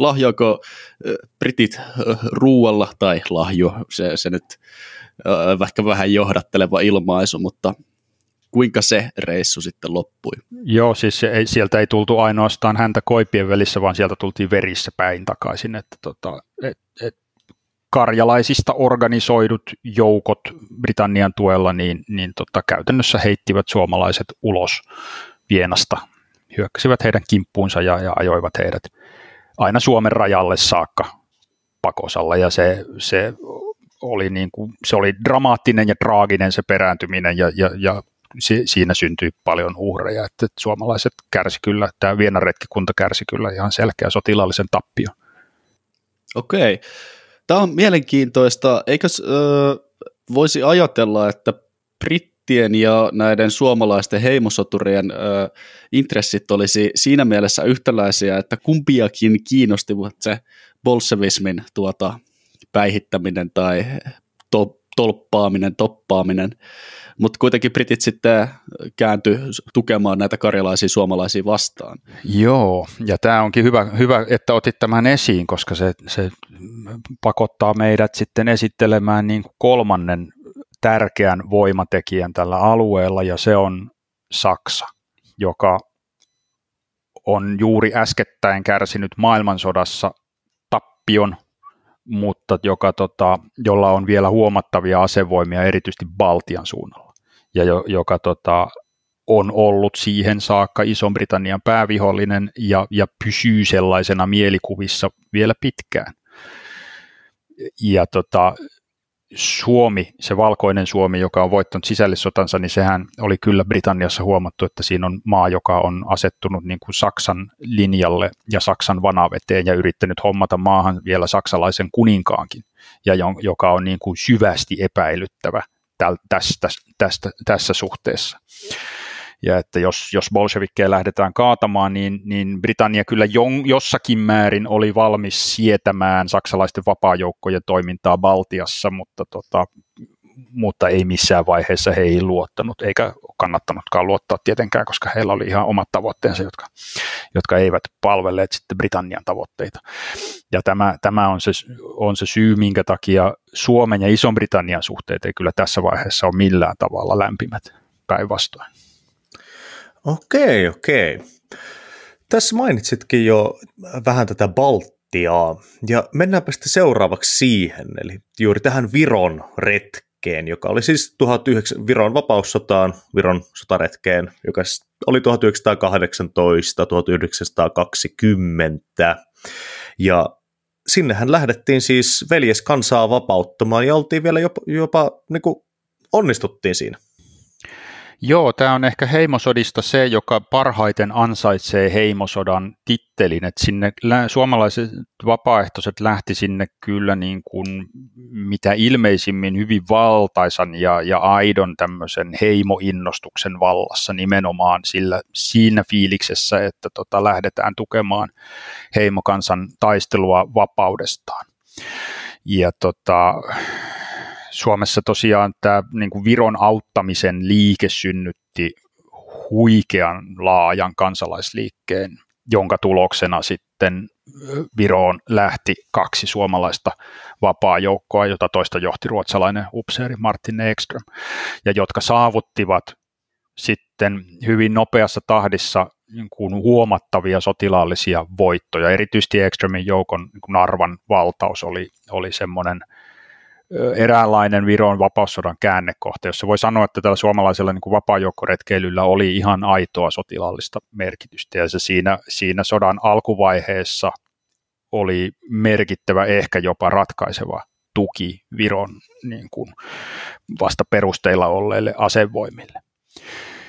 lahjoako britit ruualla, tai lahjo, se, se nyt ehkä vähän johdatteleva ilmaisu, mutta kuinka se reissu sitten loppui? Joo, siis se ei, sieltä ei tultu ainoastaan häntä koipien välissä, vaan sieltä tultiin verissä päin takaisin, että tota, et, et, karjalaisista organisoidut joukot Britannian tuella, niin, niin tota, käytännössä heittivät suomalaiset ulos Vienasta, hyökkäsivät heidän kimppuunsa ja, ja ajoivat heidät aina Suomen rajalle saakka pakosalla ja se, se oli niin kuin, se oli dramaattinen ja traaginen se perääntyminen ja, ja, ja si, siinä syntyi paljon uhreja, että, että suomalaiset kärsi kyllä, tämä Vienaretkikunta kärsi kyllä ihan selkeä sotilaallisen tappion. Okei. Tämä on mielenkiintoista. Eikö äh, voisi ajatella, että brittien ja näiden suomalaisten heimosoturien äh, intressit olisi siinä mielessä yhtäläisiä, että kumpiakin kiinnostivat se bolsevismin tuota, päihittäminen tai to, tolppaaminen, toppaaminen, mutta kuitenkin britit sitten kääntyi tukemaan näitä karjalaisia suomalaisia vastaan. Joo, ja tämä onkin hyvä, hyvä, että otit tämän esiin, koska se, se pakottaa meidät sitten esittelemään niin kolmannen tärkeän voimatekijän tällä alueella, ja se on Saksa, joka on juuri äskettäin kärsinyt maailmansodassa tappion mutta joka, tota, jolla on vielä huomattavia asevoimia erityisesti Baltian suunnalla, ja jo, joka tota, on ollut siihen saakka Ison-Britannian päävihollinen ja, ja pysyy sellaisena mielikuvissa vielä pitkään. Ja tota, Suomi, se valkoinen Suomi, joka on voittanut sisällissotansa, niin sehän oli kyllä Britanniassa huomattu, että siinä on maa, joka on asettunut niin kuin Saksan linjalle ja Saksan vanaveteen ja yrittänyt hommata maahan vielä saksalaisen kuninkaankin, ja joka on niin kuin syvästi epäilyttävä tästä, tästä, tässä suhteessa ja että jos, jos bolshevikkeja lähdetään kaatamaan, niin, niin Britannia kyllä jon, jossakin määrin oli valmis sietämään saksalaisten vapaajoukkojen toimintaa Baltiassa, mutta, tota, mutta ei missään vaiheessa heihin luottanut, eikä kannattanutkaan luottaa tietenkään, koska heillä oli ihan omat tavoitteensa, jotka, jotka eivät palvelleet sitten Britannian tavoitteita. Ja tämä, tämä on, se, on se syy, minkä takia Suomen ja Ison-Britannian suhteet ei kyllä tässä vaiheessa ole millään tavalla lämpimät päinvastoin. Okei, okei. Tässä mainitsitkin jo vähän tätä Baltiaa, ja mennäänpä sitten seuraavaksi siihen, eli juuri tähän Viron retkeen, joka oli siis 19, Viron vapaussotaan, Viron sotaretkeen, joka oli 1918-1920, ja sinnehän lähdettiin siis veljeskansaa vapauttamaan, ja oltiin vielä jopa, jopa niin kuin onnistuttiin siinä. Joo, tämä on ehkä heimosodista se, joka parhaiten ansaitsee heimosodan tittelin, että sinne suomalaiset vapaaehtoiset lähti sinne kyllä niin kuin mitä ilmeisimmin hyvin valtaisan ja, ja aidon tämmöisen heimoinnostuksen vallassa nimenomaan sillä, siinä fiiliksessä, että tota, lähdetään tukemaan heimokansan taistelua vapaudestaan. Ja tota, Suomessa tosiaan tämä niin kuin Viron auttamisen liike synnytti huikean laajan kansalaisliikkeen, jonka tuloksena sitten Viroon lähti kaksi suomalaista vapaa-joukkoa, jota toista johti ruotsalainen upseeri Martin Ekström, ja jotka saavuttivat sitten hyvin nopeassa tahdissa niin kuin huomattavia sotilaallisia voittoja. Erityisesti Ekströmin joukon niin kuin Narvan valtaus oli, oli semmoinen – eräänlainen Viron vapaussodan käännekohta, jossa voi sanoa, että tällä suomalaisella niin vapaajoukkoretkeilyllä oli ihan aitoa sotilaallista merkitystä, ja se siinä, siinä sodan alkuvaiheessa oli merkittävä, ehkä jopa ratkaiseva tuki Viron niin kuin vasta perusteilla olleille asevoimille.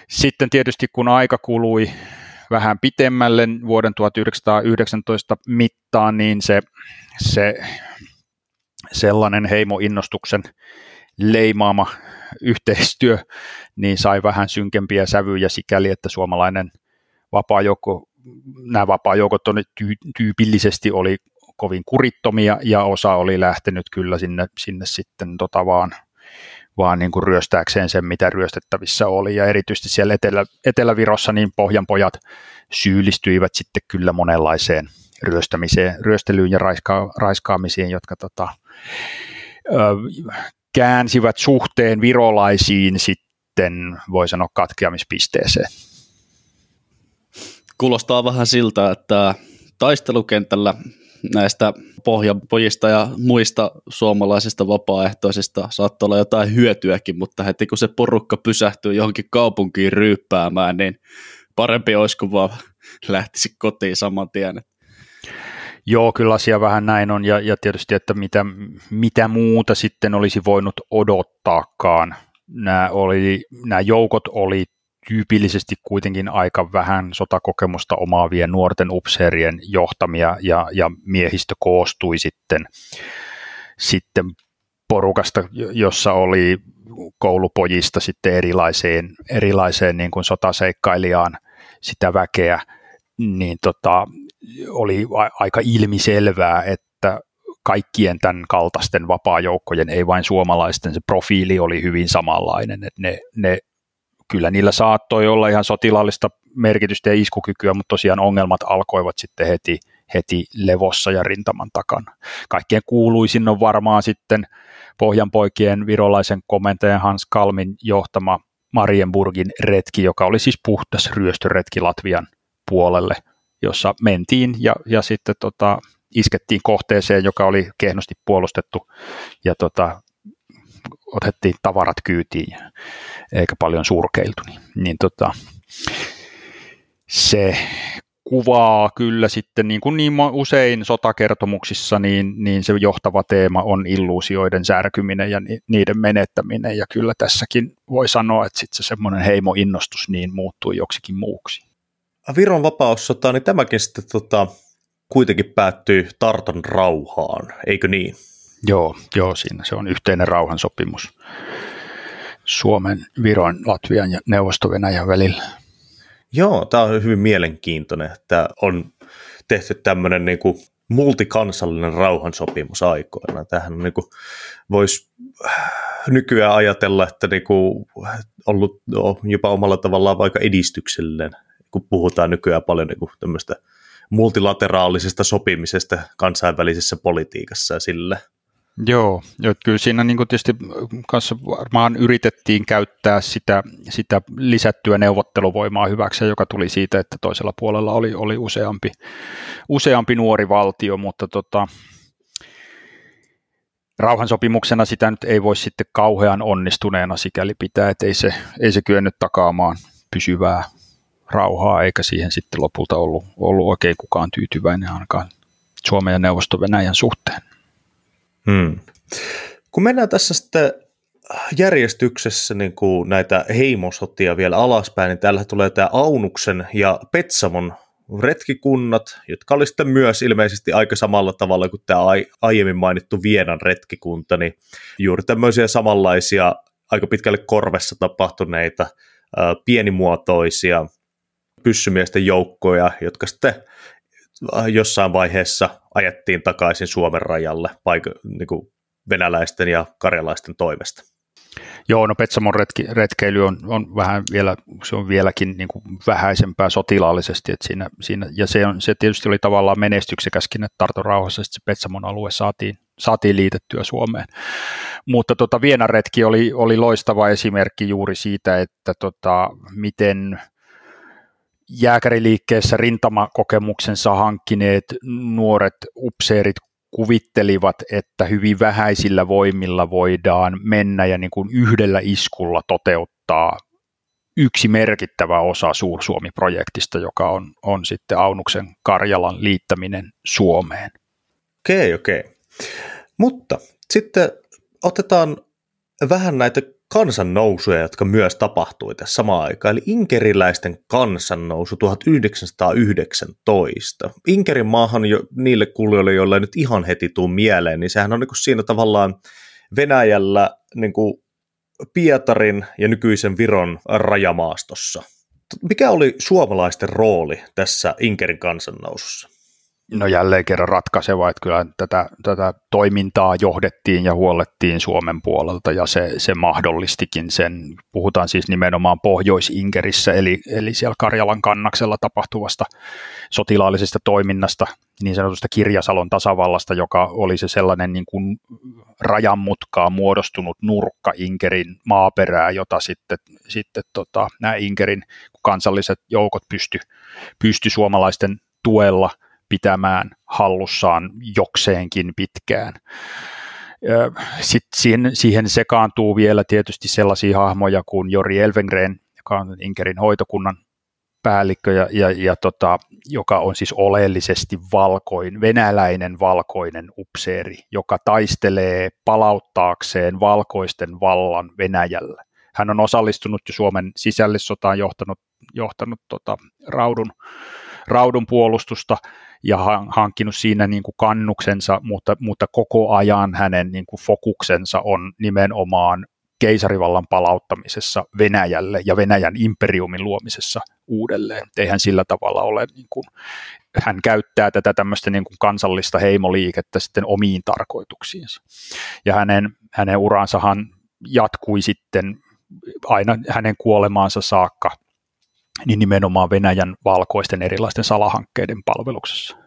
Sitten tietysti kun aika kului vähän pitemmälle vuoden 1919 mittaan, niin se, se sellainen heimoinnostuksen leimaama yhteistyö, niin sai vähän synkempiä sävyjä sikäli, että suomalainen vapaa-joukko, nämä vapaa-joukot ty- tyypillisesti oli kovin kurittomia ja osa oli lähtenyt kyllä sinne, sinne sitten tota vaan, vaan niin kuin ryöstääkseen sen, mitä ryöstettävissä oli. Ja erityisesti siellä Etelä, Etelä-Virossa niin pohjanpojat syyllistyivät sitten kyllä monenlaiseen ryöstämiseen, ryöstelyyn ja raiska, raiskaamisiin, jotka tota, ö, käänsivät suhteen virolaisiin sitten, voi sanoa, katkeamispisteeseen. Kuulostaa vähän siltä, että taistelukentällä näistä pohjapojista ja muista suomalaisista vapaaehtoisista saattoi olla jotain hyötyäkin, mutta heti kun se porukka pysähtyy johonkin kaupunkiin ryyppäämään, niin parempi olisi, kun vaan lähtisi kotiin saman tien. Joo, kyllä asia vähän näin on ja, ja tietysti, että mitä, mitä muuta sitten olisi voinut odottaakaan. Nämä, oli, nämä joukot oli tyypillisesti kuitenkin aika vähän sotakokemusta omaavien nuorten upseerien johtamia ja, ja miehistö koostui sitten, sitten porukasta, jossa oli koulupojista sitten erilaiseen, erilaiseen niin kuin sotaseikkailijaan sitä väkeä, niin tota, oli aika ilmiselvää, että kaikkien tämän kaltaisten vapaa-joukkojen, ei vain suomalaisten, se profiili oli hyvin samanlainen, että ne, ne kyllä niillä saattoi olla ihan sotilaallista merkitystä ja iskukykyä, mutta tosiaan ongelmat alkoivat sitten heti, heti levossa ja rintaman takana. Kaikkien kuuluisin on varmaan sitten Pohjanpoikien virolaisen komentajan Hans Kalmin johtama Marienburgin retki, joka oli siis puhtas ryöstöretki Latvian puolelle, jossa mentiin ja, ja sitten tota, iskettiin kohteeseen, joka oli kehnosti puolustettu ja tota, otettiin tavarat kyytiin eikä paljon surkeiltu. Niin, niin tota, se kuvaa kyllä sitten, niin kuin niin usein sotakertomuksissa, niin, niin se johtava teema on illuusioiden särkyminen ja niiden menettäminen, ja kyllä tässäkin voi sanoa, että sitten se semmoinen heimoinnostus niin muuttui joksikin muuksi. Viron vapaussota, niin tämäkin sitten tota, kuitenkin päättyy Tarton rauhaan, eikö niin? Joo, joo, siinä se on yhteinen rauhansopimus Suomen, Viron, Latvian ja Neuvosto-Venäjän välillä. Joo, tämä on hyvin mielenkiintoinen, että on tehty tämmöinen niin kuin multikansallinen rauhansopimus aikoina. Tähän niin kuin voisi nykyään ajatella, että niin kuin ollut jopa omalla tavallaan aika edistyksellinen, kun puhutaan nykyään paljon niin kuin tämmöistä multilateraalisesta sopimisesta kansainvälisessä politiikassa ja sille. Joo, jo, kyllä siinä niin tietysti kanssa varmaan yritettiin käyttää sitä, sitä lisättyä neuvotteluvoimaa hyväksi, joka tuli siitä, että toisella puolella oli, oli useampi, useampi nuori valtio, mutta tota, rauhansopimuksena sitä nyt ei voi sitten kauhean onnistuneena sikäli pitää, että ei se, ei se kyennyt takaamaan pysyvää rauhaa, eikä siihen sitten lopulta ollut, ollut oikein kukaan tyytyväinen ainakaan Suomen ja Neuvosto-Venäjän suhteen. Hmm. Kun mennään tässä sitten järjestyksessä niin kuin näitä heimosotia vielä alaspäin, niin täällä tulee tämä Aunuksen ja Petsamon retkikunnat, jotka oli sitten myös ilmeisesti aika samalla tavalla kuin tämä aiemmin mainittu Vienan retkikunta, niin juuri tämmöisiä samanlaisia aika pitkälle korvessa tapahtuneita pienimuotoisia pyssymiesten joukkoja, jotka sitten jossain vaiheessa ajettiin takaisin Suomen rajalle paik- niin kuin venäläisten ja karjalaisten toimesta. Joo, no Petsamon retki, retkeily on, on vähän vielä, se on vieläkin niin kuin vähäisempää sotilaallisesti, että siinä, siinä, ja se, on, se tietysti oli tavallaan menestyksekäskin, että Tarton rauhassa se Petsamon alue saatiin, saatiin liitettyä Suomeen. Mutta tota, Vienan retki oli, oli loistava esimerkki juuri siitä, että tota, miten jääkäriliikkeessä rintamakokemuksensa hankkineet nuoret upseerit kuvittelivat, että hyvin vähäisillä voimilla voidaan mennä ja niin kuin yhdellä iskulla toteuttaa yksi merkittävä osa Suur-Suomi-projektista, joka on, on sitten Aunuksen Karjalan liittäminen Suomeen. Okei, okay, okei. Okay. Mutta sitten otetaan vähän näitä kansannousuja, jotka myös tapahtui tässä samaan aikaan, eli inkeriläisten kansannousu 1919. Inkerin maahan jo niille kuulijoille, joille nyt ihan heti tuu mieleen, niin sehän on niin kuin siinä tavallaan Venäjällä niin kuin Pietarin ja nykyisen Viron rajamaastossa. Mikä oli suomalaisten rooli tässä Inkerin kansannousussa? No jälleen kerran ratkaiseva, että kyllä tätä, tätä toimintaa johdettiin ja huolettiin Suomen puolelta ja se, se mahdollistikin sen, puhutaan siis nimenomaan Pohjois-Inkerissä eli, eli siellä Karjalan kannaksella tapahtuvasta sotilaallisesta toiminnasta, niin sanotusta Kirjasalon tasavallasta, joka oli se sellainen niin kuin rajanmutkaa muodostunut nurkka Inkerin maaperää, jota sitten, sitten tota, nämä Inkerin kansalliset joukot pysty, pysty suomalaisten tuella – pitämään hallussaan jokseenkin pitkään. Sitten siihen, sekaantuu vielä tietysti sellaisia hahmoja kuin Jori Elvengren, joka on Inkerin hoitokunnan päällikkö, ja, ja, ja tota, joka on siis oleellisesti valkoin, venäläinen valkoinen upseeri, joka taistelee palauttaakseen valkoisten vallan Venäjällä. Hän on osallistunut jo Suomen sisällissotaan, johtanut, johtanut tota, raudun, raudun puolustusta ja hankkinut siinä niin kuin kannuksensa, mutta, mutta koko ajan hänen niin kuin fokuksensa on nimenomaan keisarivallan palauttamisessa Venäjälle ja Venäjän imperiumin luomisessa uudelleen. Eihän sillä tavalla ole, niin kuin, hän käyttää tätä tämmöistä niin kuin kansallista heimoliikettä sitten omiin tarkoituksiinsa. Ja hänen, hänen uransahan jatkui sitten aina hänen kuolemaansa saakka niin nimenomaan Venäjän valkoisten erilaisten salahankkeiden palveluksessa.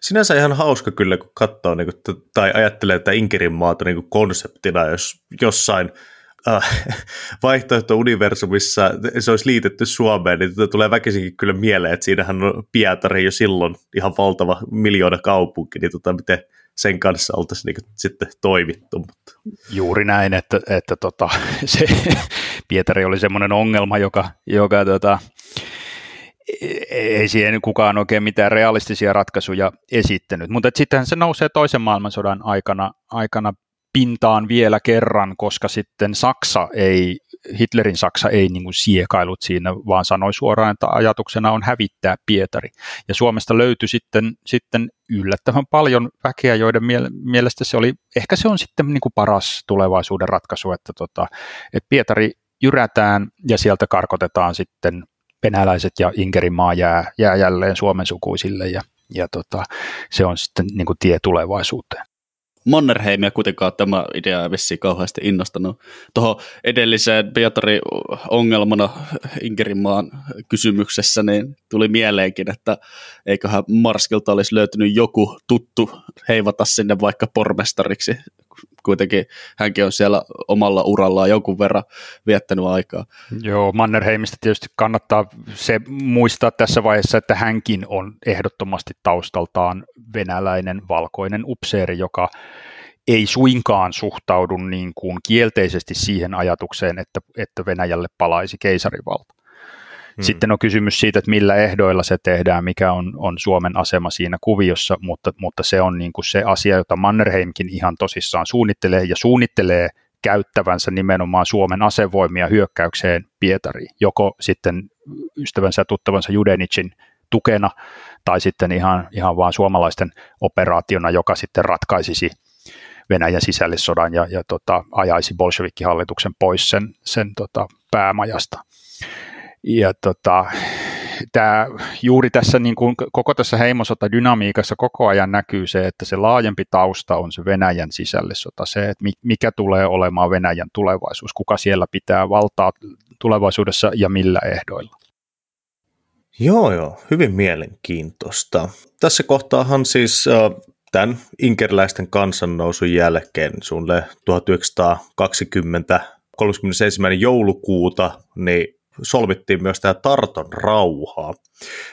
Sinänsä ihan hauska kyllä, kun katsoo niin kuin, tai ajattelee että Inkerin maata niin konseptina, jos jossain äh, vaihtoehto-universumissa se olisi liitetty Suomeen, niin tulee väkisinkin kyllä mieleen, että siinähän on Pietari jo silloin ihan valtava miljoona kaupunki, niin tota, miten sen kanssa oltaisiin niin sitten toimittu. Mutta. Juuri näin, että, että tota, se Pietari oli semmoinen ongelma, joka, joka tota, ei siihen kukaan oikein mitään realistisia ratkaisuja esittänyt, mutta sittenhän se nousee toisen maailmansodan aikana, aikana pintaan vielä kerran, koska sitten Saksa ei, Hitlerin Saksa ei niin kuin siekailut siinä, vaan sanoi suoraan, että ajatuksena on hävittää Pietari. Ja Suomesta löytyi sitten, sitten yllättävän paljon väkeä, joiden mielestä se oli, ehkä se on sitten niin kuin paras tulevaisuuden ratkaisu, että, tota, että Pietari jyrätään ja sieltä karkotetaan sitten venäläiset ja Inkerinmaa jää, jää jälleen Suomen sukuisille ja, ja tota, se on sitten niin kuin tie tulevaisuuteen. Mannerheimia kuitenkaan tämä idea ei vissiin kauheasti innostanut. Tuohon edelliseen Pietari ongelmana Inkerinmaan kysymyksessä niin tuli mieleenkin, että eiköhän Marskilta olisi löytynyt joku tuttu heivata sinne vaikka pormestariksi. Kuitenkin hänkin on siellä omalla urallaan jonkun verran viettänyt aikaa. Joo, Mannerheimistä tietysti kannattaa se muistaa tässä vaiheessa, että hänkin on ehdottomasti taustaltaan venäläinen valkoinen upseeri, joka ei suinkaan suhtaudu niin kuin kielteisesti siihen ajatukseen, että, että Venäjälle palaisi keisarivalta. Hmm. Sitten on kysymys siitä, että millä ehdoilla se tehdään, mikä on, on Suomen asema siinä kuviossa, mutta, mutta se on niin kuin se asia, jota Mannerheimkin ihan tosissaan suunnittelee ja suunnittelee käyttävänsä nimenomaan Suomen asevoimia hyökkäykseen Pietariin, joko sitten ystävänsä ja tuttavansa Judenicin tukena tai sitten ihan, ihan vaan suomalaisten operaationa, joka sitten ratkaisisi Venäjän sisällissodan ja, ja tota, ajaisi bolshevikkihallituksen pois sen, sen tota, päämajasta. Ja tota, tää, juuri tässä niin kuin, koko tässä heimosota-dynamiikassa koko ajan näkyy se, että se laajempi tausta on se Venäjän sisällissota, se, että mikä tulee olemaan Venäjän tulevaisuus, kuka siellä pitää valtaa tulevaisuudessa ja millä ehdoilla. Joo, joo, hyvin mielenkiintoista. Tässä kohtaahan siis tämän inkerläisten kansannousun jälkeen suunnilleen 1920 31. joulukuuta, niin solmittiin myös tämä Tarton rauhaa.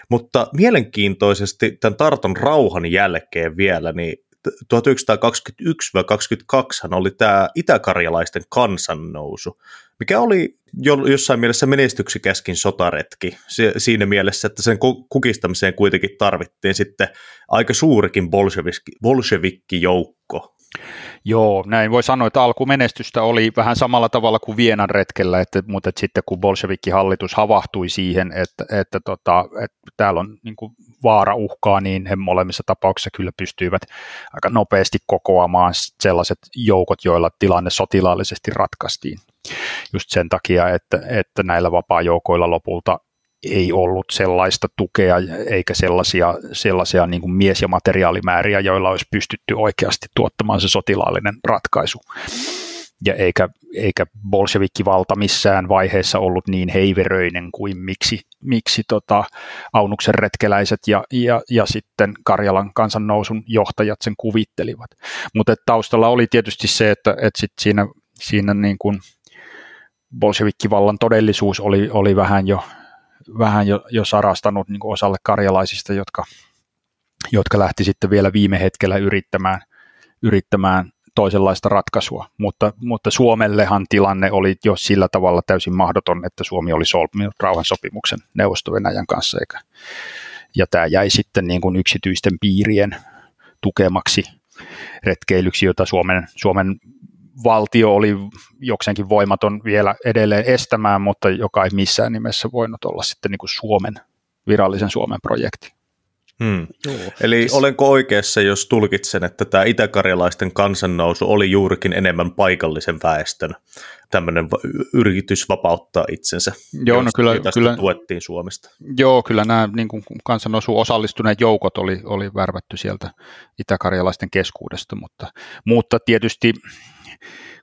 Mutta mielenkiintoisesti tämän Tarton rauhan jälkeen vielä, niin 1921-22 oli tämä itäkarjalaisten kansannousu, mikä oli jo, jossain mielessä menestyksikäskin sotaretki se, siinä mielessä, että sen kukistamiseen kuitenkin tarvittiin sitten aika suurikin bolshevikki-joukko. Joo, näin voi sanoa, että alkumenestystä oli vähän samalla tavalla kuin Vienan retkellä, että, mutta että sitten kun bolshevikki-hallitus havahtui siihen, että, että, tota, että täällä on niin kuin vaara uhkaa, niin he molemmissa tapauksissa kyllä pystyivät aika nopeasti kokoamaan sellaiset joukot, joilla tilanne sotilaallisesti ratkaistiin. Just sen takia, että, että näillä vapaa-joukoilla lopulta ei ollut sellaista tukea eikä sellaisia, sellaisia niin kuin mies- ja materiaalimääriä, joilla olisi pystytty oikeasti tuottamaan se sotilaallinen ratkaisu. Ja eikä, eikä bolshevikkivalta missään vaiheessa ollut niin heiveröinen kuin miksi, miksi tota, Aunuksen retkeläiset ja, ja, ja sitten Karjalan kansannousun johtajat sen kuvittelivat. Mutta taustalla oli tietysti se, että, että sit siinä, siinä niin kuin bolshevikkivallan todellisuus oli, oli vähän jo vähän jo, jo sarastanut niin kuin osalle karjalaisista, jotka, jotka lähti sitten vielä viime hetkellä yrittämään, yrittämään toisenlaista ratkaisua, mutta, mutta Suomellehan tilanne oli jo sillä tavalla täysin mahdoton, että Suomi oli solminut rauhansopimuksen neuvosto kanssa, eikä, ja tämä jäi sitten niin kuin yksityisten piirien tukemaksi retkeilyksi, jota Suomen, Suomen valtio oli jokseenkin voimaton vielä edelleen estämään, mutta joka ei missään nimessä voinut olla sitten niin kuin Suomen, virallisen Suomen projekti. Hmm. Joo. Eli siis... olenko oikeassa, jos tulkitsen, että tämä itäkarjalaisten kansannousu oli juurikin enemmän paikallisen väestön tämmöinen yritys vapauttaa itsensä, Joo, no kyllä, kyllä, tuettiin Suomesta. Joo, kyllä nämä niin kuin kansannousu osallistuneet joukot oli, oli värvätty sieltä itäkarjalaisten keskuudesta, mutta, mutta tietysti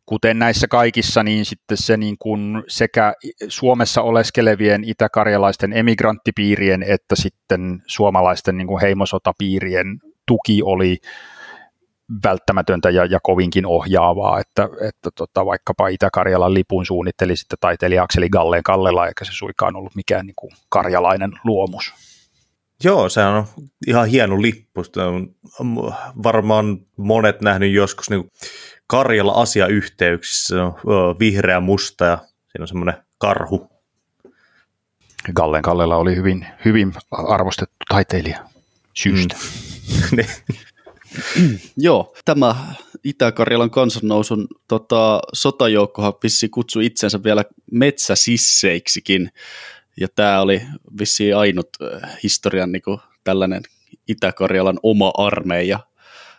kuten näissä kaikissa, niin sitten se niin kuin sekä Suomessa oleskelevien itäkarjalaisten emigranttipiirien että sitten suomalaisten niin kuin heimosotapiirien tuki oli välttämätöntä ja, ja kovinkin ohjaavaa, että, että tota, vaikkapa Itä-Karjalan lipun suunnitteli sitten taiteilija Akseli Galleen Kallela, eikä se suikaan ollut mikään niin kuin karjalainen luomus. Joo, se on ihan hieno lippu. On varmaan monet nähnyt joskus niin Karjala asiayhteyksissä, se on vihreä musta ja siinä on semmoinen karhu. Gallen Kallella oli hyvin, hyvin arvostettu taiteilija syystä. Mm. Niin. Joo, tämä Itä-Karjalan kansannousun tota, sotajoukkohan vissi kutsui itsensä vielä metsäsisseiksikin, ja tämä oli vissi ainut historian niin kuin, tällainen Itä-Karjalan oma armeija.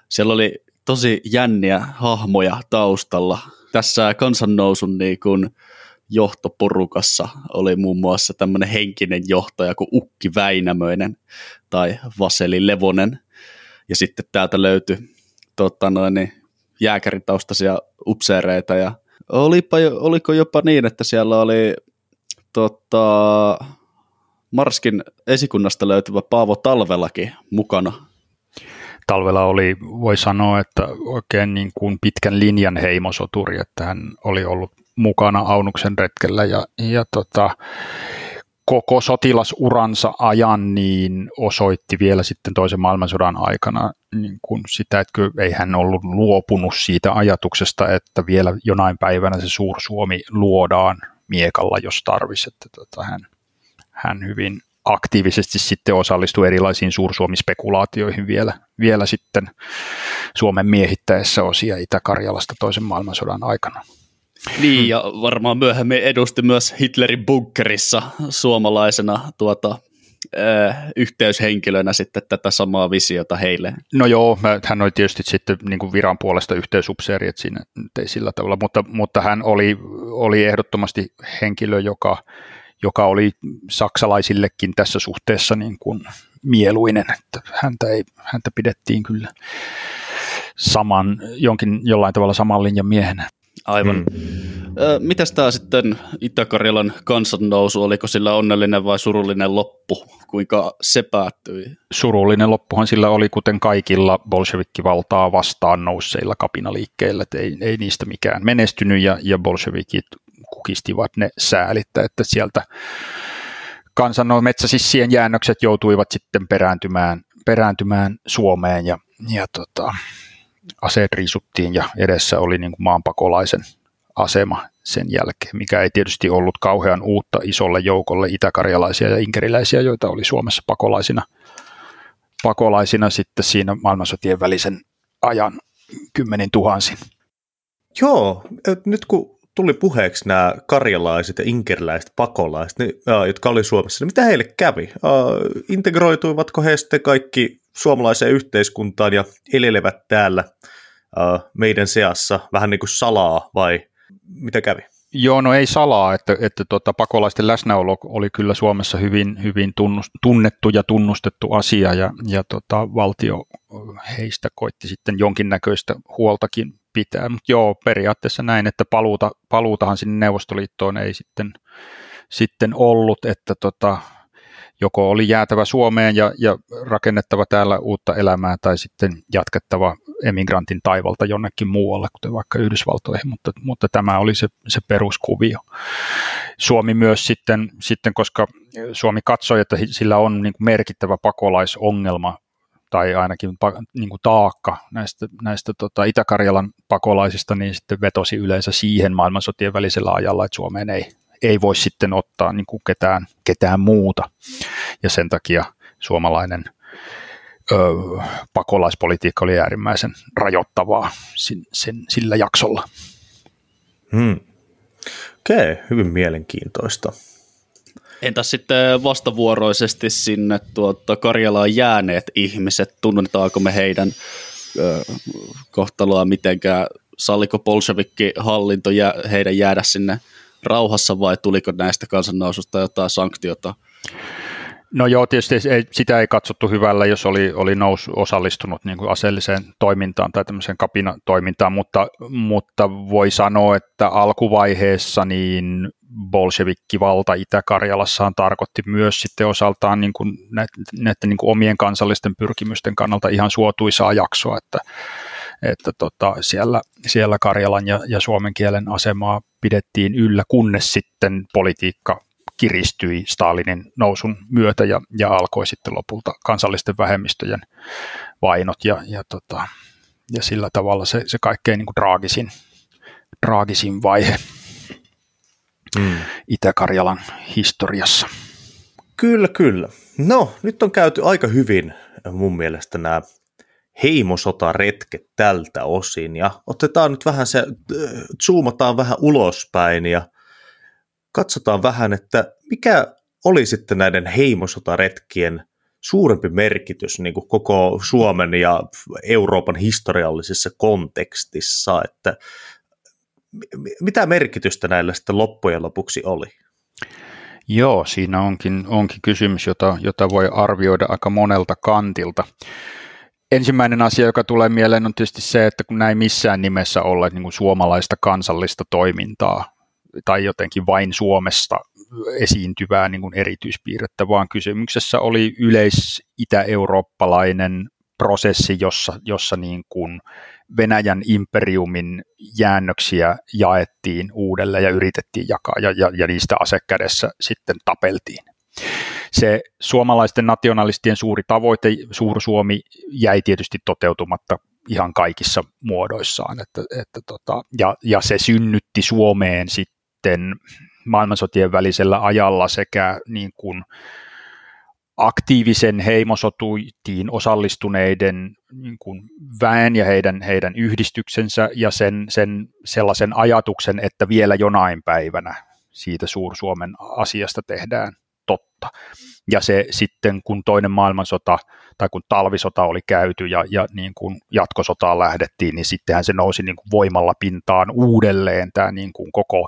Siellä oli tosi jänniä hahmoja taustalla. Tässä kansannousun niin kuin johtoporukassa oli muun muassa tämmöinen henkinen johtaja kuin Ukki Väinämöinen tai Vaseli Levonen. Ja sitten täältä löytyi tota noin, niin, jääkäritaustaisia upseereita ja olipa, oliko jopa niin, että siellä oli tota, Marskin esikunnasta löytyvä Paavo Talvelakin mukana talvella oli, voi sanoa, että oikein niin kuin pitkän linjan heimosoturi, että hän oli ollut mukana Aunuksen retkellä ja, ja tota, koko sotilasuransa ajan niin osoitti vielä sitten toisen maailmansodan aikana niin kuin sitä, että ei hän ollut luopunut siitä ajatuksesta, että vielä jonain päivänä se Suur-Suomi luodaan miekalla, jos tarvisi. Että tota, hän, hän hyvin aktiivisesti sitten osallistui erilaisiin suursuomispekulaatioihin vielä, vielä sitten Suomen miehittäessä osia Itä-Karjalasta toisen maailmansodan aikana. Niin, ja varmaan myöhemmin edusti myös Hitlerin bunkerissa suomalaisena tuota, äh, yhteyshenkilönä sitten tätä samaa visiota heille. No joo, hän oli tietysti sitten niin kuin viran puolesta yhteysupseeri, että siinä ei sillä tavalla, mutta, mutta hän oli, oli ehdottomasti henkilö, joka joka oli saksalaisillekin tässä suhteessa niin kuin mieluinen, että häntä, ei, häntä pidettiin kyllä saman, jonkin jollain tavalla saman linjan miehenä. Aivan. Mm. Mitäs tämä sitten Itä-Karjalan kansannousu, oliko sillä onnellinen vai surullinen loppu? Kuinka se päättyi? Surullinen loppuhan sillä oli, kuten kaikilla bolshevikkivaltaa vastaan nousseilla kapinaliikkeillä, että ei, ei niistä mikään menestynyt ja, ja bolshevikit kukistivat ne säälittä, että sieltä kansan metsäsissien jäännökset joutuivat sitten perääntymään, perääntymään Suomeen ja, ja tota, aseet riisuttiin ja edessä oli niin kuin maanpakolaisen asema sen jälkeen, mikä ei tietysti ollut kauhean uutta isolle joukolle itäkarjalaisia ja inkeriläisiä, joita oli Suomessa pakolaisina, pakolaisina sitten siinä maailmansotien välisen ajan kymmenin tuhansin. Joo, nyt kun tuli puheeksi nämä karjalaiset ja inkeriläiset pakolaiset, niin, äh, jotka oli Suomessa, niin mitä heille kävi? Äh, integroituivatko he sitten kaikki suomalaiseen yhteiskuntaan ja elelevät täällä äh, meidän seassa vähän niin kuin salaa vai mitä kävi? Joo, no ei salaa, että, että tota, pakolaisten läsnäolo oli kyllä Suomessa hyvin, hyvin tunnettu ja tunnustettu asia ja, ja tota, valtio heistä koitti sitten jonkinnäköistä huoltakin pitää. Mutta joo, periaatteessa näin, että paluuta, paluutahan sinne Neuvostoliittoon ei sitten, sitten ollut, että tota, joko oli jäätävä Suomeen ja, ja rakennettava täällä uutta elämää tai sitten jatkettava emigrantin taivalta jonnekin muualle, kuten vaikka Yhdysvaltoihin, mutta, mutta tämä oli se, se peruskuvio. Suomi myös sitten, sitten, koska Suomi katsoi, että sillä on niin merkittävä pakolaisongelma tai ainakin niin kuin taakka näistä, näistä tota, Itä-Karjalan pakolaisista, niin sitten vetosi yleensä siihen maailmansotien välisellä ajalla, että Suomeen ei, ei voi sitten ottaa niin kuin ketään, ketään muuta. Ja sen takia suomalainen ö, pakolaispolitiikka oli äärimmäisen rajoittavaa sin, sen, sillä jaksolla. Hmm. Okei, okay, hyvin mielenkiintoista. Entäs sitten vastavuoroisesti sinne tuota Karjalaan jääneet ihmiset, tunnetaanko me heidän ö, kohtaloa mitenkään, salliko bolshevikki hallinto jä, heidän jäädä sinne rauhassa vai tuliko näistä kansannoususta jotain sanktiota? No joo, tietysti ei, sitä ei katsottu hyvällä, jos oli, oli nous, osallistunut niin kuin aseelliseen toimintaan tai tämmöiseen kapinatoimintaan, mutta, mutta voi sanoa, että alkuvaiheessa niin bolshevikkivalta Itä-Karjalassaan tarkoitti myös sitten osaltaan niin kuin näiden, näiden niin kuin omien kansallisten pyrkimysten kannalta ihan suotuisaa jaksoa, että, että tota, siellä, siellä Karjalan ja, ja suomen kielen asemaa pidettiin yllä, kunnes sitten politiikka kiristyi Stalinin nousun myötä ja, ja alkoi sitten lopulta kansallisten vähemmistöjen vainot ja, ja, tota, ja sillä tavalla se, se kaikkein niin kuin draagisin, draagisin vaihe mm. Itä-Karjalan historiassa. Kyllä, kyllä. No, nyt on käyty aika hyvin mun mielestä nämä heimosotaretket tältä osin ja otetaan nyt vähän se, zoomataan vähän ulospäin ja katsotaan vähän, että mikä oli sitten näiden heimosotaretkien suurempi merkitys niin kuin koko Suomen ja Euroopan historiallisessa kontekstissa, että mitä merkitystä näillä sitten loppujen lopuksi oli? Joo, siinä onkin, onkin kysymys, jota, jota voi arvioida aika monelta kantilta. Ensimmäinen asia, joka tulee mieleen, on tietysti se, että kun näin missään nimessä ole niin kuin suomalaista kansallista toimintaa tai jotenkin vain Suomesta esiintyvää niin kuin erityispiirrettä, vaan kysymyksessä oli yleis-itä-eurooppalainen prosessi, jossa, jossa niin kuin Venäjän imperiumin jäännöksiä jaettiin uudelleen ja yritettiin jakaa, ja, ja, ja niistä asekädessä sitten tapeltiin. Se suomalaisten nationalistien suuri tavoite, Suur-Suomi, jäi tietysti toteutumatta ihan kaikissa muodoissaan, että, että tota, ja, ja se synnytti Suomeen sitten maailmansotien välisellä ajalla sekä niin kuin aktiivisen heimosotuitiin osallistuneiden niin kuin väen ja heidän, heidän yhdistyksensä ja sen, sen sellaisen ajatuksen, että vielä jonain päivänä siitä Suur-Suomen asiasta tehdään totta. Ja se sitten, kun toinen maailmansota tai kun talvisota oli käyty ja, ja niin kuin jatkosotaan lähdettiin, niin sittenhän se nousi niin kuin voimalla pintaan uudelleen tämä niin kuin koko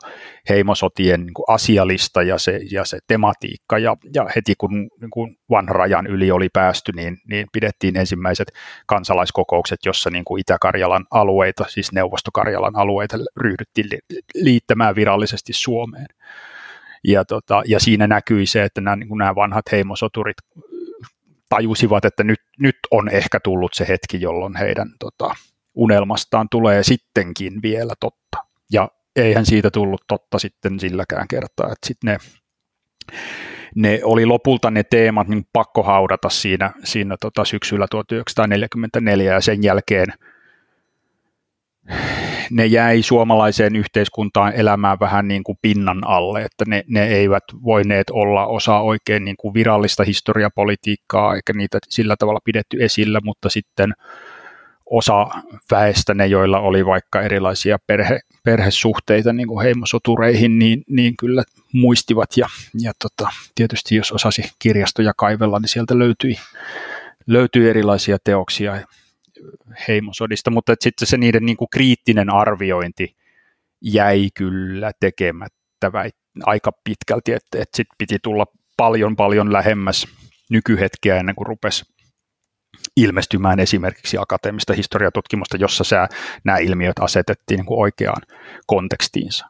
heimosotien niin kuin asialista ja se, ja se tematiikka. Ja, ja heti kun niin kuin vanhan rajan yli oli päästy, niin, niin pidettiin ensimmäiset kansalaiskokoukset, jossa niin kuin Itä-Karjalan alueita, siis Neuvostokarjalan alueita ryhdyttiin liittämään virallisesti Suomeen. Ja, tota, ja siinä näkyi se, että nämä, niin nämä vanhat heimosoturit tajusivat, että nyt, nyt on ehkä tullut se hetki, jolloin heidän tota, unelmastaan tulee sittenkin vielä totta. Ja eihän siitä tullut totta sitten silläkään kertaa, että sitten ne, ne oli lopulta ne teemat niin pakko haudata siinä, siinä tota syksyllä 1944 ja sen jälkeen ne jäi suomalaiseen yhteiskuntaan elämään vähän niin kuin pinnan alle, että ne, ne eivät voineet olla osa oikein niin kuin virallista historiapolitiikkaa, eikä niitä sillä tavalla pidetty esillä, mutta sitten osa väestä, ne joilla oli vaikka erilaisia perhe, perhesuhteita niin kuin heimosotureihin, niin, niin kyllä muistivat ja, ja tota, tietysti jos osasi kirjastoja kaivella, niin sieltä löytyi, löytyi erilaisia teoksia heimosodista, mutta sitten se niiden niin kuin kriittinen arviointi jäi kyllä tekemättä väit, aika pitkälti, että, että sitten piti tulla paljon paljon lähemmäs nykyhetkeä ennen kuin rupesi ilmestymään esimerkiksi akateemista historiatutkimusta, jossa sä, nämä ilmiöt asetettiin niin kuin oikeaan kontekstiinsa.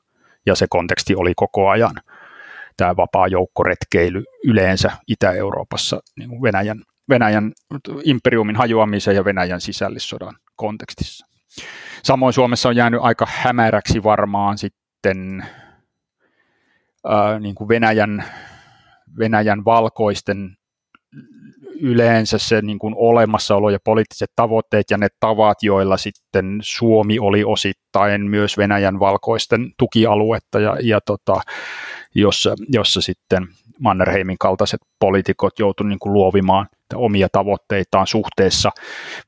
Ja se konteksti oli koko ajan tämä vapaa joukkoretkeily yleensä Itä-Euroopassa niin kuin Venäjän Venäjän imperiumin hajoamisen ja Venäjän sisällissodan kontekstissa. Samoin Suomessa on jäänyt aika hämäräksi varmaan sitten ää, niin kuin Venäjän, Venäjän valkoisten yleensä se niin kuin olemassaolo ja poliittiset tavoitteet ja ne tavat, joilla sitten Suomi oli osittain myös Venäjän valkoisten tukialuetta ja, ja tota, jossa, jossa sitten Mannerheimin kaltaiset poliitikot joutuivat niin kuin luovimaan omia tavoitteitaan suhteessa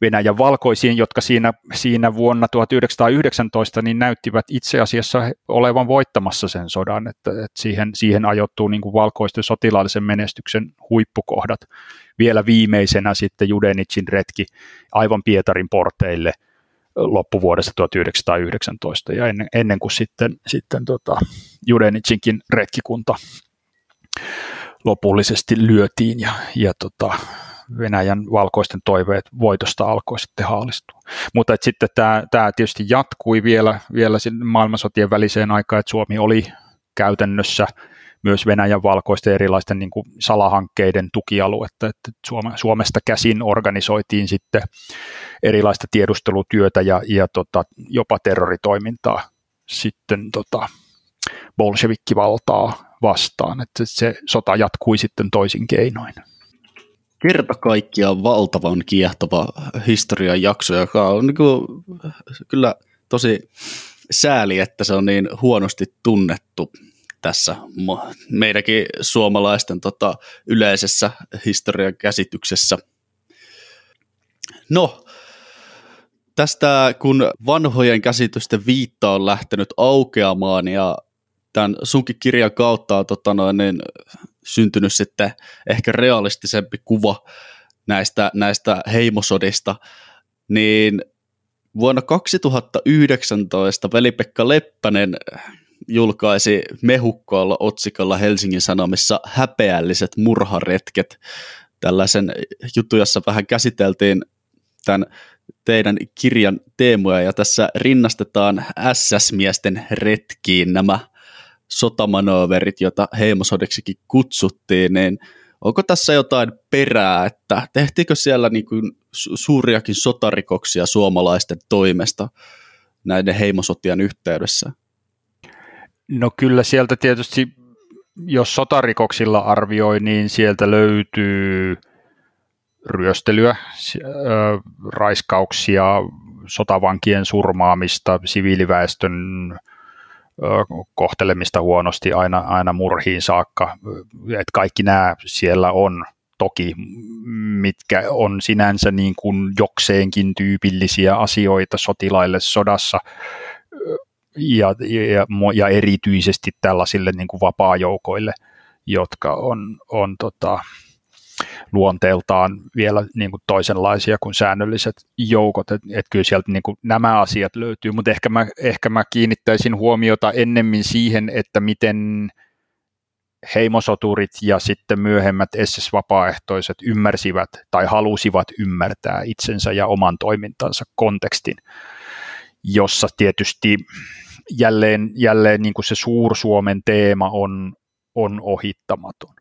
Venäjän valkoisiin, jotka siinä, siinä vuonna 1919 niin näyttivät itse asiassa olevan voittamassa sen sodan, että, että siihen, siihen ajoittuu niin kuin valkoisten sotilaallisen menestyksen huippukohdat. Vielä viimeisenä sitten Judenicin retki aivan Pietarin porteille loppuvuodesta 1919 ja ennen, ennen kuin sitten, sitten tota Judenicinkin retkikunta lopullisesti lyötiin ja, ja tota, Venäjän valkoisten toiveet voitosta alkoi sitten haalistua. Mutta että sitten tämä, tämä tietysti jatkui vielä, vielä maailmansotien väliseen aikaan, että Suomi oli käytännössä myös Venäjän valkoisten erilaisten niin kuin salahankkeiden tukialuetta, että Suomesta käsin organisoitiin sitten erilaista tiedustelutyötä ja, ja tota, jopa terroritoimintaa sitten tota, bolshevikkivaltaa vastaan, että se sota jatkui sitten toisin keinoin kerta kaikkiaan valtavan kiehtova historian jakso, joka on niin kuin, kyllä tosi sääli, että se on niin huonosti tunnettu tässä meidänkin suomalaisten tota, yleisessä historian käsityksessä. No, tästä kun vanhojen käsitysten viitta on lähtenyt aukeamaan ja tämän sunkin kirjan kautta on tota noin, niin, syntynyt sitten ehkä realistisempi kuva näistä, näistä heimosodista, niin vuonna 2019 Veli-Pekka Leppänen julkaisi mehukkoalla otsikolla Helsingin Sanomissa häpeälliset murharetket. Tällaisen jutun, jossa vähän käsiteltiin tämän teidän kirjan teemoja, ja tässä rinnastetaan SS-miesten retkiin nämä sotamanöverit, jota heimosodeksikin kutsuttiin, niin onko tässä jotain perää, että tehtiinkö siellä niin kuin suuriakin sotarikoksia suomalaisten toimesta näiden heimosotien yhteydessä? No kyllä sieltä tietysti, jos sotarikoksilla arvioi, niin sieltä löytyy ryöstelyä, raiskauksia, sotavankien surmaamista, siviiliväestön kohtelemista huonosti aina, aina murhiin saakka. Et kaikki nämä siellä on toki, mitkä on sinänsä niin kuin jokseenkin tyypillisiä asioita sotilaille sodassa ja, ja, ja erityisesti tällaisille niin kuin vapaajoukoille, jotka on, on tota, luonteeltaan vielä niin kuin toisenlaisia kuin säännölliset joukot, että et kyllä sieltä niin kuin nämä asiat löytyy, mutta ehkä mä, ehkä mä kiinnittäisin huomiota ennemmin siihen, että miten heimosoturit ja sitten myöhemmät SS-vapaaehtoiset ymmärsivät tai halusivat ymmärtää itsensä ja oman toimintansa kontekstin, jossa tietysti jälleen, jälleen niin kuin se Suur-Suomen teema on, on ohittamaton.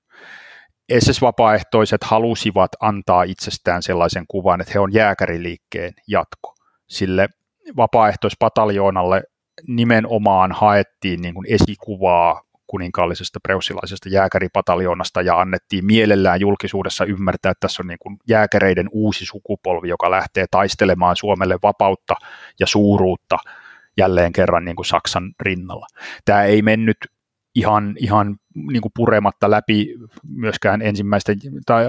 SS-vapaaehtoiset halusivat antaa itsestään sellaisen kuvan, että he on jääkäriliikkeen jatko. Sille vapaaehtoispataljoonalle nimenomaan haettiin niin kuin esikuvaa kuninkaallisesta preussilaisesta jääkäripataljoonasta ja annettiin mielellään julkisuudessa ymmärtää, että tässä on niin kuin jääkäreiden uusi sukupolvi, joka lähtee taistelemaan Suomelle vapautta ja suuruutta jälleen kerran niin kuin Saksan rinnalla. Tämä ei mennyt ihan, ihan niin kuin purematta läpi myöskään ensimmäisten tai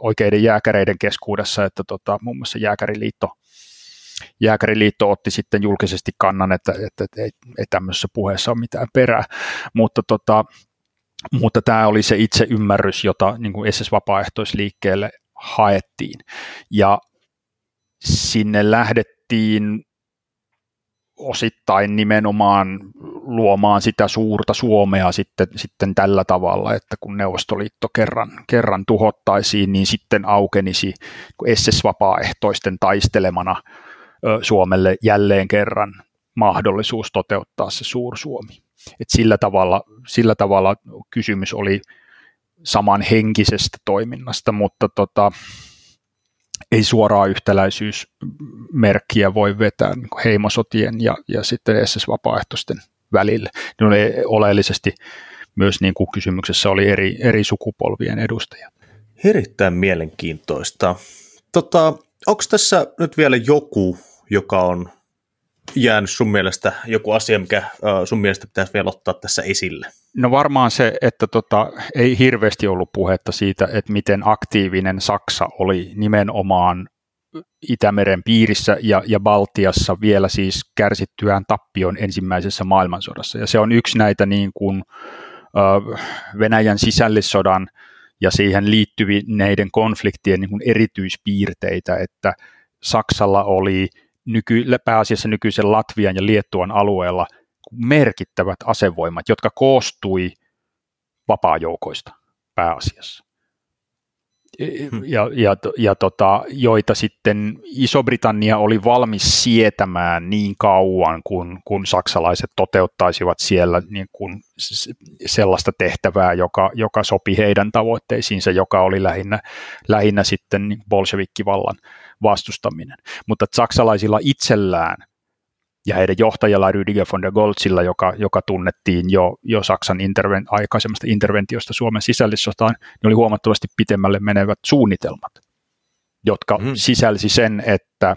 oikeiden jääkäreiden keskuudessa, että tota, muun muassa jääkäriliitto, jääkäriliitto otti sitten julkisesti kannan, että, että, että ei, ei tämmöisessä puheessa ole mitään perää, mutta, tota, mutta tämä oli se itse ymmärrys, jota niin kuin SS-vapaaehtoisliikkeelle haettiin. Ja sinne lähdettiin osittain nimenomaan luomaan sitä suurta Suomea sitten, sitten tällä tavalla, että kun Neuvostoliitto kerran, kerran tuhottaisiin, niin sitten aukenisi SS-vapaaehtoisten taistelemana Suomelle jälleen kerran mahdollisuus toteuttaa se Suur-Suomi. Et sillä, tavalla, sillä tavalla kysymys oli samanhenkisestä toiminnasta, mutta tota, ei suoraa yhtäläisyysmerkkiä voi vetää niin heimosotien ja, ja sitten SS-vapaaehtoisten välille. Ne oli oleellisesti myös niin kuin kysymyksessä oli eri, eri sukupolvien edustajat. Erittäin mielenkiintoista. Tota, Onko tässä nyt vielä joku, joka on jäänyt sun mielestä, joku asia, mikä sun mielestä pitäisi vielä ottaa tässä esille? No varmaan se, että tota, ei hirveästi ollut puhetta siitä, että miten aktiivinen Saksa oli nimenomaan Itämeren piirissä ja, ja Baltiassa vielä siis kärsittyään tappion ensimmäisessä maailmansodassa. Ja se on yksi näitä niin kuin, Venäjän sisällissodan ja siihen liittyvineiden konfliktien niin kuin erityispiirteitä, että Saksalla oli nyky, pääasiassa nykyisen Latvian ja Liettuan alueella merkittävät asevoimat, jotka koostui vapaajoukoista pääasiassa. Hmm. Ja, ja, ja tota, joita sitten Iso-Britannia oli valmis sietämään niin kauan, kun, kun saksalaiset toteuttaisivat siellä niin kuin sellaista tehtävää, joka, joka sopi heidän tavoitteisiinsa, joka oli lähinnä, lähinnä sitten niin bolshevikkivallan vastustaminen. Mutta saksalaisilla itsellään ja heidän johtajalla Rüdiger von der Goltzilla, joka, joka tunnettiin jo, jo Saksan interven, aikaisemmasta interventiosta Suomen sisällissotaan, niin oli huomattavasti pitemmälle menevät suunnitelmat, jotka mm. sisälsi sen, että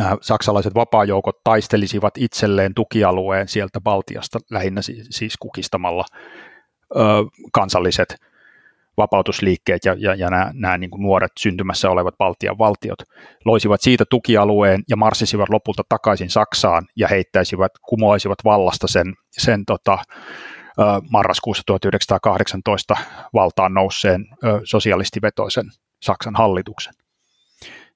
äh, saksalaiset vapaajoukot taistelisivat itselleen tukialueen sieltä Baltiasta lähinnä siis kukistamalla ö, kansalliset vapautusliikkeet ja, ja, ja nämä, nämä niin kuin nuoret syntymässä olevat Baltian valtiot loisivat siitä tukialueen ja marssisivat lopulta takaisin Saksaan ja heittäisivät, kumoaisivat vallasta sen, sen tota, marraskuussa 1918 valtaan nousseen sosialistivetoisen Saksan hallituksen.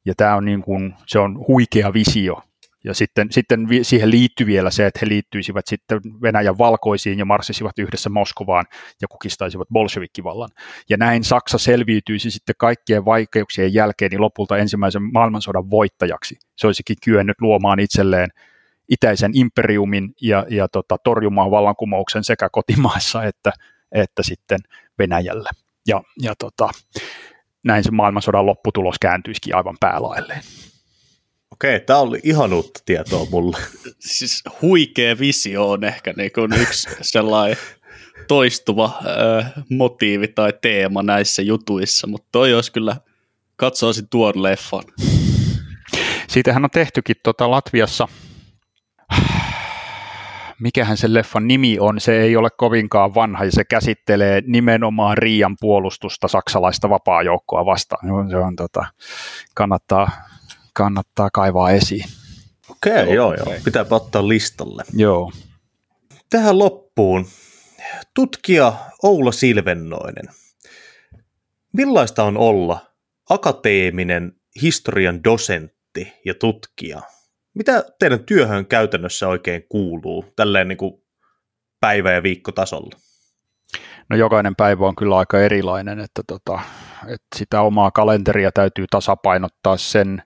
Ja tämä on niin kuin, se on huikea visio ja sitten, sitten siihen liittyy vielä se, että he liittyisivät sitten Venäjän valkoisiin ja marssisivat yhdessä Moskovaan ja kukistaisivat bolshevikkivallan. Ja näin Saksa selviytyisi sitten kaikkien vaikeuksien jälkeen niin lopulta ensimmäisen maailmansodan voittajaksi. Se olisikin kyennyt luomaan itselleen itäisen imperiumin ja, ja tota, torjumaan vallankumouksen sekä kotimaassa että, että sitten Venäjällä. Ja, ja tota, näin se maailmansodan lopputulos kääntyisikin aivan päälailleen. Okei, tämä oli ihan uutta tietoa mulle. Siis huikea visio on ehkä niin kuin yksi sellainen toistuva äh, motiivi tai teema näissä jutuissa, mutta toi olisi kyllä, katsoisin tuon leffan. Siitähän on tehtykin tota Latviassa, mikähän se leffan nimi on, se ei ole kovinkaan vanha ja se käsittelee nimenomaan Riian puolustusta saksalaista vapaajoukkoa vastaan. Se on, tota, kannattaa kannattaa kaivaa esiin. Okei, okay, joo, joo. Pitää ottaa listalle. Joo. Tähän loppuun. Tutkija Oula Silvennoinen. Millaista on olla akateeminen historian dosentti ja tutkija? Mitä teidän työhön käytännössä oikein kuuluu tälleen niin kuin päivä- ja viikkotasolla? No jokainen päivä on kyllä aika erilainen, että, tota, että sitä omaa kalenteria täytyy tasapainottaa sen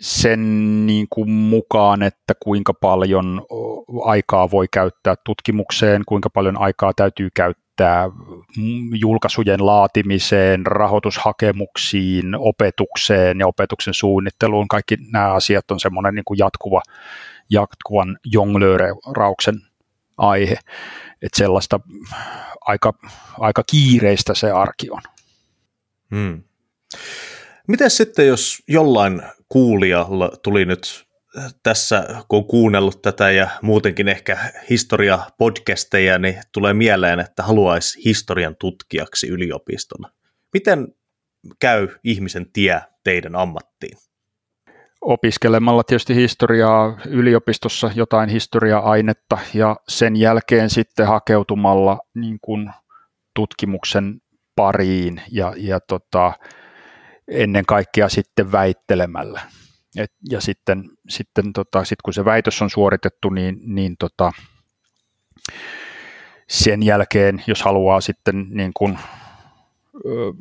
sen niin kuin mukaan, että kuinka paljon aikaa voi käyttää tutkimukseen, kuinka paljon aikaa täytyy käyttää julkaisujen laatimiseen, rahoitushakemuksiin, opetukseen ja opetuksen suunnitteluun. Kaikki nämä asiat on semmoinen niin kuin jatkuva, jatkuvan jonglöörauksen aihe. Että sellaista aika, aika kiireistä se arki on. Hmm. Miten sitten, jos jollain kuulijalla tuli nyt tässä, kun on kuunnellut tätä ja muutenkin ehkä historia-podcasteja, niin tulee mieleen, että haluaisi historian tutkijaksi yliopistolla. Miten käy ihmisen tie teidän ammattiin? Opiskelemalla tietysti historiaa yliopistossa, jotain historia-ainetta ja sen jälkeen sitten hakeutumalla niin kuin tutkimuksen pariin ja, ja tota, ennen kaikkea sitten väittelemällä. Et, ja sitten, sitten tota, sit kun se väitös on suoritettu, niin, niin tota, sen jälkeen, jos haluaa sitten niin kuin, ö,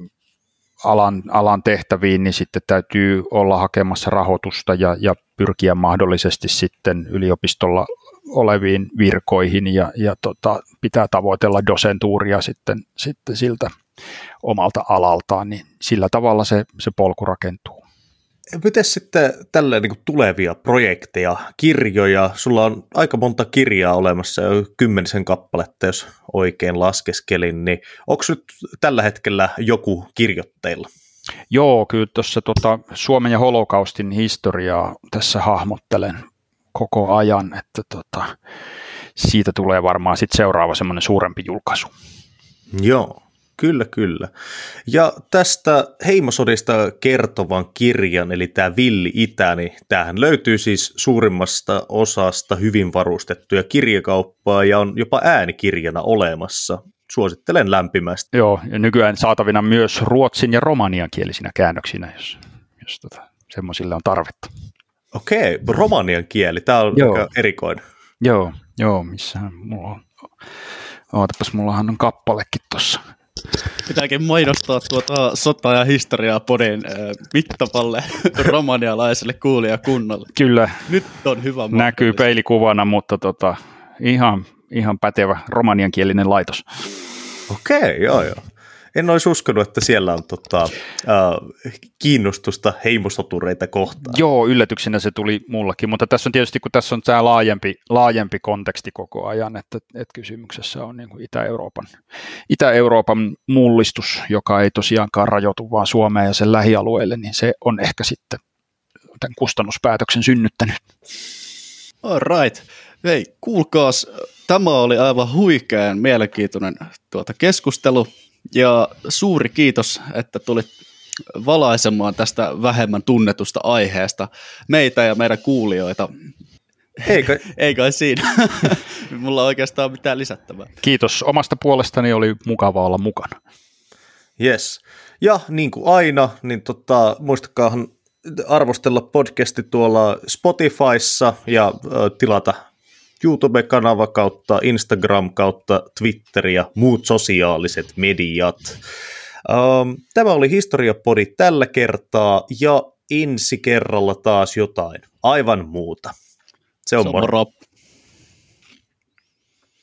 alan, alan tehtäviin, niin sitten täytyy olla hakemassa rahoitusta ja, ja pyrkiä mahdollisesti sitten yliopistolla oleviin virkoihin ja, ja tota, pitää tavoitella dosentuuria sitten, sitten siltä omalta alaltaan, niin sillä tavalla se, se polku rakentuu. miten sitten tällä niin tulevia projekteja, kirjoja? Sulla on aika monta kirjaa olemassa, jo kymmenisen kappaletta, jos oikein laskeskelin, niin onko nyt tällä hetkellä joku kirjoitteilla? Joo, kyllä tuossa tota, Suomen ja holokaustin historiaa tässä hahmottelen koko ajan, että tota, siitä tulee varmaan sitten seuraava semmoinen suurempi julkaisu. Joo, kyllä, kyllä. Ja tästä heimosodista kertovan kirjan, eli tämä Villi Itä, niin tämähän löytyy siis suurimmasta osasta hyvin varustettuja kirjakauppaa ja on jopa äänikirjana olemassa. Suosittelen lämpimästi. Joo, ja nykyään saatavina myös ruotsin ja romanian kielisinä käännöksinä, jos, jos tota, semmoisille on tarvetta. Okei, romanian kieli, tämä on Joo. aika erikoinen. Joo, joo, missähän mulla on. Ootapas, mullahan on kappalekin tuossa. Pitääkin mainostaa tuota sota- ja historiaa podin äh, mittavalle romanialaiselle kuulijakunnalle. Kyllä. Nyt on hyvä Näkyy peilikuvana, mutta tota, ihan, ihan pätevä romaniankielinen laitos. Okei, joo joo en olisi uskonut, että siellä on tota, äh, kiinnostusta heimosotureita kohtaan. Joo, yllätyksenä se tuli mullakin, mutta tässä on tietysti, kun tässä on tämä laajempi, laajempi konteksti koko ajan, että, että kysymyksessä on niin kuin Itä-Euroopan, Itä-Euroopan mullistus, joka ei tosiaankaan rajoitu vaan Suomeen ja sen lähialueelle, niin se on ehkä sitten tämän kustannuspäätöksen synnyttänyt. All right. Hei, kuulkaas, tämä oli aivan huikean mielenkiintoinen tuota keskustelu. Ja suuri kiitos, että tulit valaisemaan tästä vähemmän tunnetusta aiheesta meitä ja meidän kuulijoita. Eikö? Ei kai siinä. Mulla on oikeastaan mitään lisättävää. Kiitos. Omasta puolestani oli mukava olla mukana. Yes. Ja niin kuin aina, niin tota, muistakaahan arvostella podcasti tuolla Spotifyssa ja ö, tilata YouTube-kanava kautta Instagram kautta Twitter ja muut sosiaaliset mediat. Um, tämä oli Historiapodi tällä kertaa ja ensi kerralla taas jotain aivan muuta. Se on, Se on moro. moro.